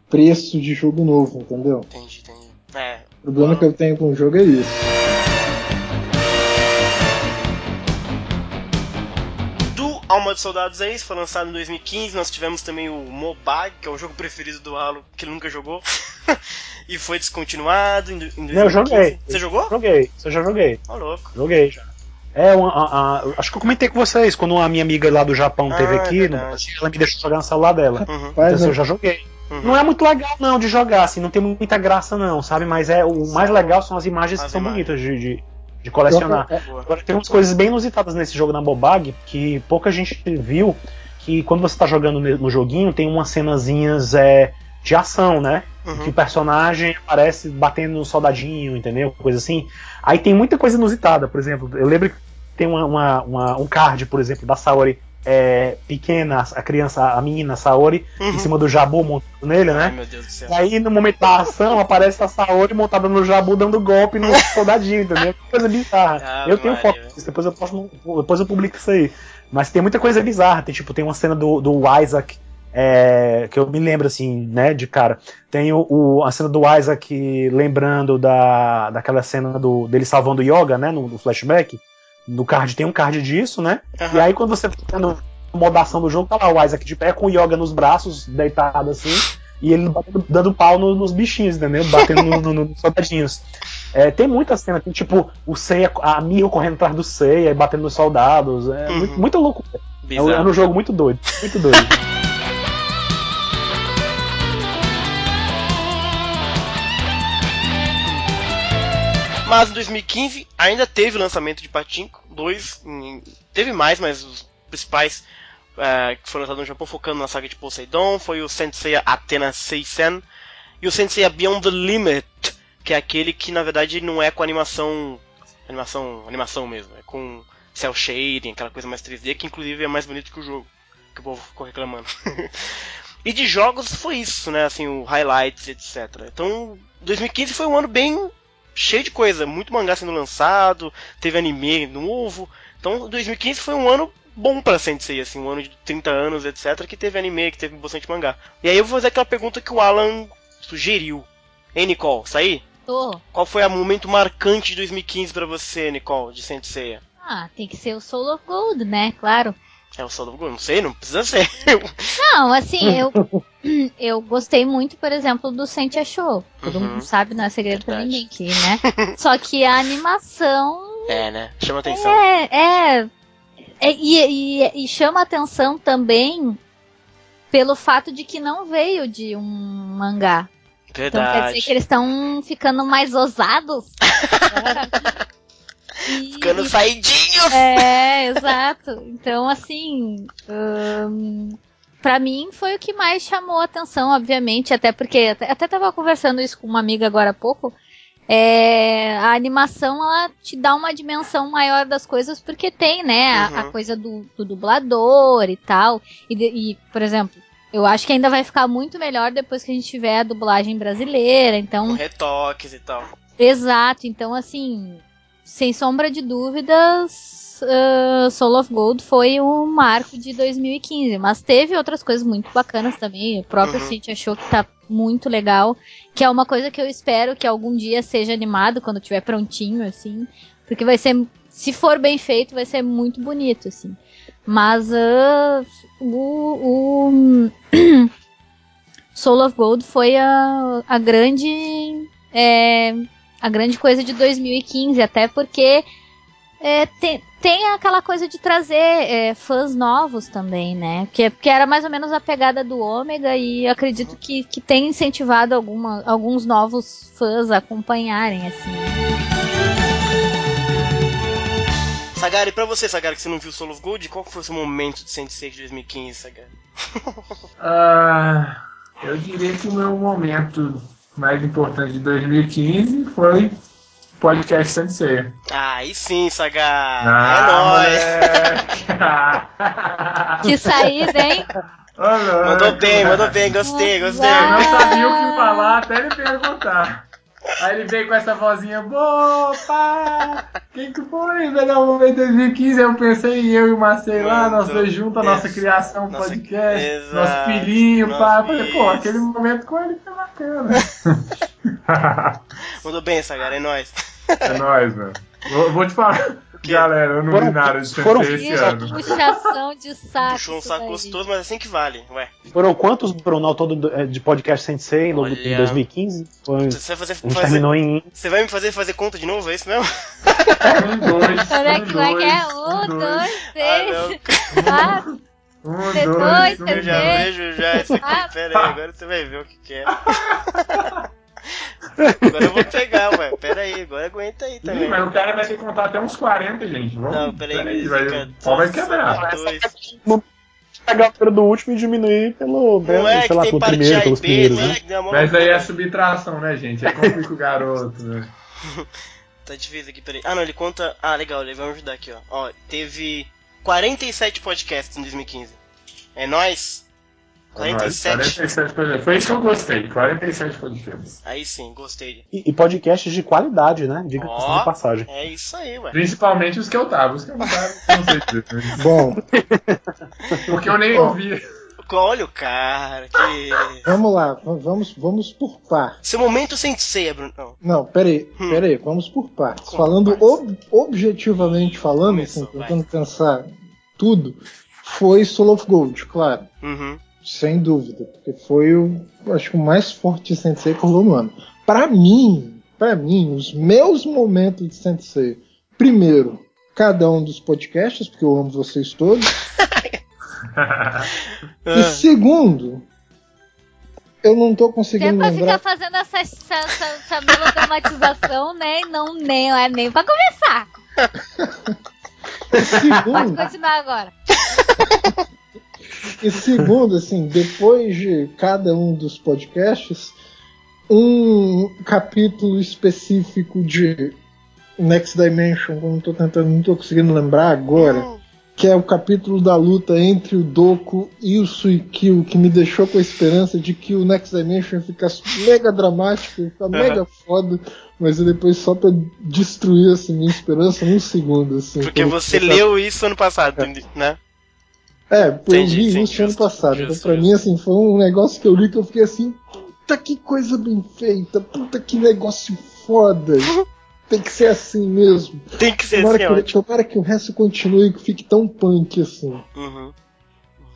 preço de jogo novo, entendeu? Entendi, entendi. É. O problema que eu tenho com o jogo é isso. Alma de Soldados é isso, foi lançado em 2015. Nós tivemos também o Mobag, que é o jogo preferido do Halo, que ele nunca jogou. e foi descontinuado em, 2015. Eu joguei. Você jogou? Joguei, eu já joguei. Ó, oh, louco. Joguei já. É, uma, a, a, acho que eu comentei com vocês, quando a minha amiga lá do Japão ah, teve aqui, é no, ela me deixou jogar no celular dela. Uhum. Então assim, eu já joguei. Uhum. Não é muito legal não de jogar, assim, não tem muita graça não, sabe? Mas é o mais legal são as imagens as que são imagens. bonitas de, de de colecionar. Agora tem umas coisas bem inusitadas nesse jogo da Mobag que pouca gente viu. Que quando você está jogando no joguinho, tem umas cenazinhas é, de ação, né? Uhum. Que o personagem aparece batendo no soldadinho, entendeu? Coisa assim. Aí tem muita coisa inusitada, por exemplo. Eu lembro que tem uma, uma, uma, um card, por exemplo, da Saori é, pequena, a criança, a menina Saori, uhum. em cima do Jabu montado nele, né? Ai, meu Deus do céu. E aí, no momento da ação, aparece a Saori montada no Jabu dando golpe no soldadinho, entendeu? Que coisa bizarra. Ah, eu tenho foto disso, depois eu, posto, depois eu publico isso aí. Mas tem muita coisa bizarra. Tem, tipo, tem uma cena do, do Isaac. É, que eu me lembro assim, né, de cara. Tem o, o, a cena do Isaac lembrando da, daquela cena do, dele salvando o Yoga, né, no, no flashback no card tem um card disso, né? Uhum. E aí quando você tá tendo modação do jogo, tá lá o Isaac de pé com o Yoga nos braços, deitado assim, e ele dando pau no, nos bichinhos, entendeu? Batendo nos no, no, soldadinhos. É, tem muita cena, tem tipo o Seiya, a Mio correndo atrás do Seiya e batendo nos soldados. É uhum. muito, muito louco. É, é um jogo muito doido, muito doido. Mas em 2015 ainda teve lançamento de Patinko 2. Teve mais, mas os principais uh, que foram lançados no Japão focando na saga de Poseidon foi o Sensei Athena Seisen e o Sensei Beyond the Limit, que é aquele que na verdade não é com animação animação animação mesmo, é com cel shading, aquela coisa mais 3D que inclusive é mais bonito que o jogo, que o povo ficou reclamando. e de jogos foi isso, né, assim, o highlights, etc. Então, 2015 foi um ano bem cheio de coisa, muito mangá sendo lançado, teve anime novo. Então 2015 foi um ano bom pra Sensei, assim, um ano de 30 anos, etc, que teve anime, que teve bastante mangá. E aí eu vou fazer aquela pergunta que o Alan sugeriu. Hein, Nicole, saí? Tô. Qual foi o momento marcante de 2015 para você, Nicole, de Sensei? Ah, tem que ser o Soul of Gold, né? Claro. É o Gold, não sei, não precisa ser. Não, assim, eu eu gostei muito, por exemplo, do Sentia Show. Todo uhum. mundo sabe, não é segredo Verdade. pra ninguém aqui, né? Só que a animação. É, né? Chama atenção. É, é. é e, e, e chama atenção também pelo fato de que não veio de um mangá. Verdade. Então quer dizer que eles estão ficando mais ousados. E, ficando saidinhos! É, exato. Então, assim. Um, para mim foi o que mais chamou a atenção, obviamente, até porque até, até tava conversando isso com uma amiga agora há pouco. É, a animação ela te dá uma dimensão maior das coisas porque tem, né, a, uhum. a coisa do, do, dublador e tal. E, e, por exemplo, eu acho que ainda vai ficar muito melhor depois que a gente tiver a dublagem brasileira, então. Com retoques e tal. Exato, então assim, sem sombra de dúvidas, uh, Soul of Gold foi um marco de 2015, mas teve outras coisas muito bacanas também. O próprio uhum. City achou que tá muito legal, que é uma coisa que eu espero que algum dia seja animado quando tiver prontinho, assim, porque vai ser, se for bem feito, vai ser muito bonito, assim. Mas uh, o, o Soul of Gold foi a, a grande é, a grande coisa de 2015, até porque é, tem, tem aquela coisa de trazer é, fãs novos também, né? Que, que era mais ou menos a pegada do Ômega e acredito que, que tem incentivado alguma, alguns novos fãs a acompanharem, assim. Sagari, pra você, Sagari, que você não viu Soul of Gold, qual foi o seu momento de Sensei de 2015, Sagari? uh, eu diria que o meu momento mais importante de 2015 foi podcast Sensei. Ah, aí sim, Sagar. Ah, é nóis. que saída, hein? Oh, mandou bem, mandou bem, gostei, gostei. Eu não sabia o que falar até ele perguntar. Aí ele veio com essa vozinha, pá! Quem que foi? Melhor momento de 2015, eu pensei em eu e o Marcelo lá, nós dois juntos, a nossa criação nossa, podcast, exato, nosso filhinho, pá. Falei, pô, aquele momento com ele foi bacana. Mandou bem, Sagar, é nóis. É nóis, mano. Vou, vou te falar. Galera, eu não foram, vi nada de foram, esse ano. Puxação de saco. Puxou um saco gostoso, mas é assim que vale, ué. Foram quantos, Bruno, ao todo é, de podcast Sensei Olha... em 2015? Foi, você vai fazer, fazer, terminou em... Você vai me fazer fazer conta de novo, é isso mesmo? Um, dois, Olha um, dois, é um, dois, três, quatro... Um, dois, eu já vejo já isso aqui. Pera aí, agora você vai ver o que, que é. Agora eu vou pegar, ué. Pera aí, agora aguenta aí também. Ih, mas o cara vai ter que contar até uns 40, gente. Vamos, não, pera aí. Pera aí vai, pau vai quebrar. Dois. Pegar o do último e diminuir pelo, não pelo, é, sei lá, pelo primeiro, pelos B, primeiros, né? É mas aí é subtração, né, gente? É complica o garoto, né? tá difícil aqui, peraí. Ah, não, ele conta. Ah, legal, ele vai me ajudar aqui, ó. Ó, teve 47 podcasts em 2015. É nóis? 47. 47 Foi isso que eu gostei. 47 podcasts. Aí sim, gostei. E, e podcasts de qualidade, né? Diga oh, de passagem. É isso aí, ué. Principalmente os que eu tava. Os que eu não tava, não sei dizer. Bom. Porque eu nem ouvi. Olha o cara, que. Vamos lá, vamos, vamos por partes. Seu momento sem ceia, Bruno. Não, não peraí, hum. peraí, vamos por partes. Como Falando ob objetivamente falando, Começou, assim, tentando pensar tudo, foi Soul of Gold, claro. Uhum. Sem dúvida, porque foi o, acho que o mais forte de Sensei que rolou no ano. Para mim, para mim, os meus momentos de Sensei, primeiro, cada um dos podcasts, porque eu amo vocês todos. e segundo, eu não tô conseguindo Tenta lembrar. ficar fazendo essa, essa, essa, essa melodramatização, né? Não, nem, é nem pra começar. segundo, Pode continuar agora. E segundo, assim, depois de cada um dos podcasts, um capítulo específico de Next Dimension, que eu não tô tentando, não tô conseguindo lembrar agora, que é o capítulo da luta entre o Doku e o Suikyo, que me deixou com a esperança de que o Next Dimension ficasse mega dramático, ficar mega foda, mas depois só pra destruir assim, minha esperança num segundo. Assim, Porque você leu isso ano passado, é. né? É, entendi, eu vi isso ano passado. Justo, então, pra justo. mim, assim, foi um negócio que eu li que eu fiquei assim, puta que coisa bem feita, puta que negócio foda. Tem que ser assim mesmo. Tem que ser tomara assim, que, ótimo. Tomara que o resto continue e que fique tão punk assim. Uhum.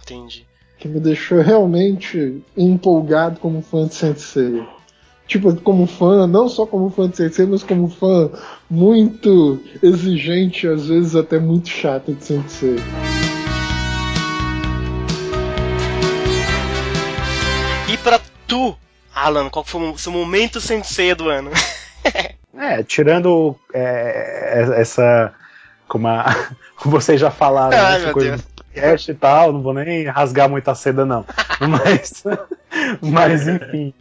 Entendi. Que me deixou realmente empolgado como fã de Sensei. Tipo, como fã, não só como fã de Sensei, mas como fã muito exigente, às vezes até muito chato de Sensei. Tu, Alan, qual foi o seu momento sensei do ano? é, tirando é, essa. Como, a, vocês já falaram, Ai, essa coisa Deus. do podcast e tal, não vou nem rasgar muita seda, não. mas, mas enfim.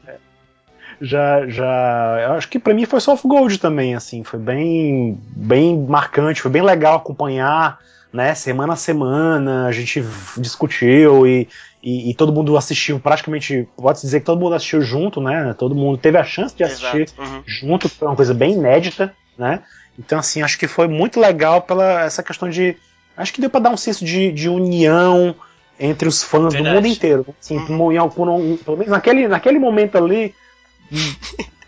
Já, já. Eu acho que para mim foi Soft Gold também, assim. Foi bem, bem marcante, foi bem legal acompanhar né? Semana a semana a gente discutiu e, e, e, todo mundo assistiu praticamente, pode dizer que todo mundo assistiu junto, né? Todo mundo teve a chance de assistir uhum. junto, foi uma coisa bem inédita, né? Então, assim, acho que foi muito legal pela essa questão de. Acho que deu para dar um senso de, de união entre os fãs Verdade. do mundo inteiro. Assim, uhum. um, pelo menos naquele, naquele momento ali,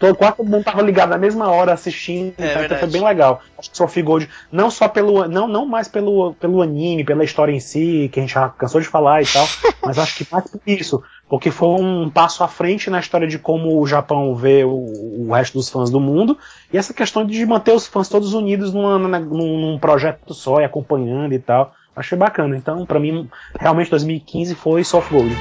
Todo, quase todo mundo tava ligado na mesma hora assistindo, é, então, então foi bem legal. Acho que Sophie Gold, não só pelo. Não, não mais pelo, pelo anime, pela história em si, que a gente já cansou de falar e tal, mas acho que mais por isso. porque foi um passo à frente na história de como o Japão vê o, o resto dos fãs do mundo, e essa questão de manter os fãs todos unidos numa, num, num projeto só e acompanhando e tal. Achei bacana. Então, para mim, realmente 2015 foi soft gold.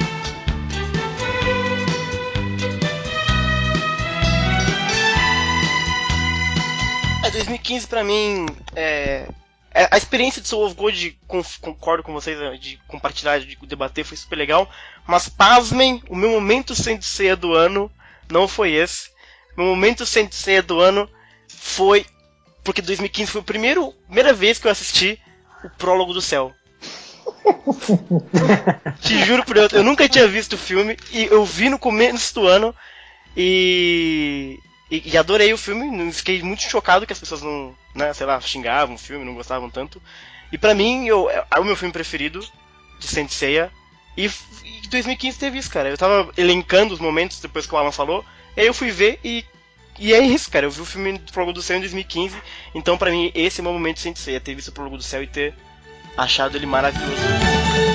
2015 para mim é, é, a experiência de Soul of Gold, concordo com vocês, né, de compartilhar, de debater, foi super legal. Mas pasmem, o meu momento Sensei do ano não foi esse. Meu momento Sensei do ano foi. Porque 2015 foi a primeiro, primeira vez que eu assisti o Prólogo do Céu. Te juro por Deus, eu nunca tinha visto o filme e eu vi no começo do ano e e, e, adorei o filme, fiquei muito chocado que as pessoas não, né, sei lá, xingavam o filme, não gostavam tanto. E para mim, eu, é o meu filme preferido de Saint Seiya. E, e 2015 teve isso, cara. Eu tava elencando os momentos depois que o Alan falou, e aí eu fui ver e e é isso, cara. Eu vi o filme do Prólogo do Céu em 2015, então para mim esse é o meu momento de Saint Seiya, ter visto o Prólogo do Céu e ter achado ele maravilhoso.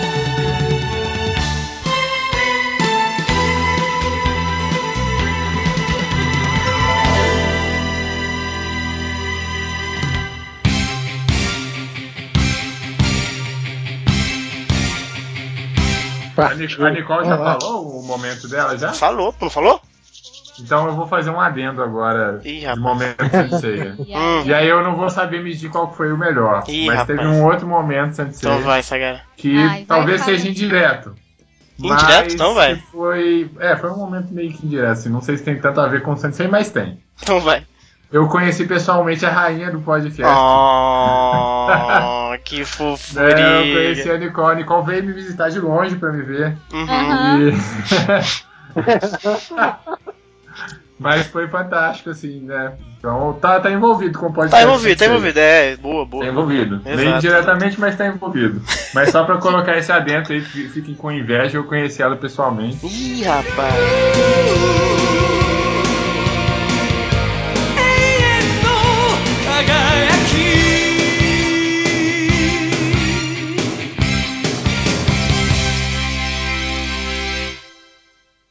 A, Nicole já falou o momento dela já? Falou, não falou? Então eu vou fazer um adendo agora Ih, de momento Sensei. e aí eu não vou saber medir qual foi o melhor. Ih, mas rapaz. teve um outro momento Sensei. Então vai, Sagara. Que Ai, talvez vai, seja indireto. Indireto? Então vai. Foi, é, foi um momento meio que indireto. Assim, não sei se tem tanto a ver com o Sensei, mas tem. Então vai. Eu conheci pessoalmente a rainha do podcast. Oh, que fofura. É, eu conheci a Nicole. A Nicole veio me visitar de longe pra me ver. Uhum. E... Mas foi fantástico, assim, né? Então tá, tá envolvido com o podcast. Tá envolvido, tá envolvido, é, boa, boa. Tá envolvido. Nem diretamente, mas tá envolvido. Mas só pra colocar esse adentro aí, fiquem com inveja, eu conheci ela pessoalmente. Ih, rapaz.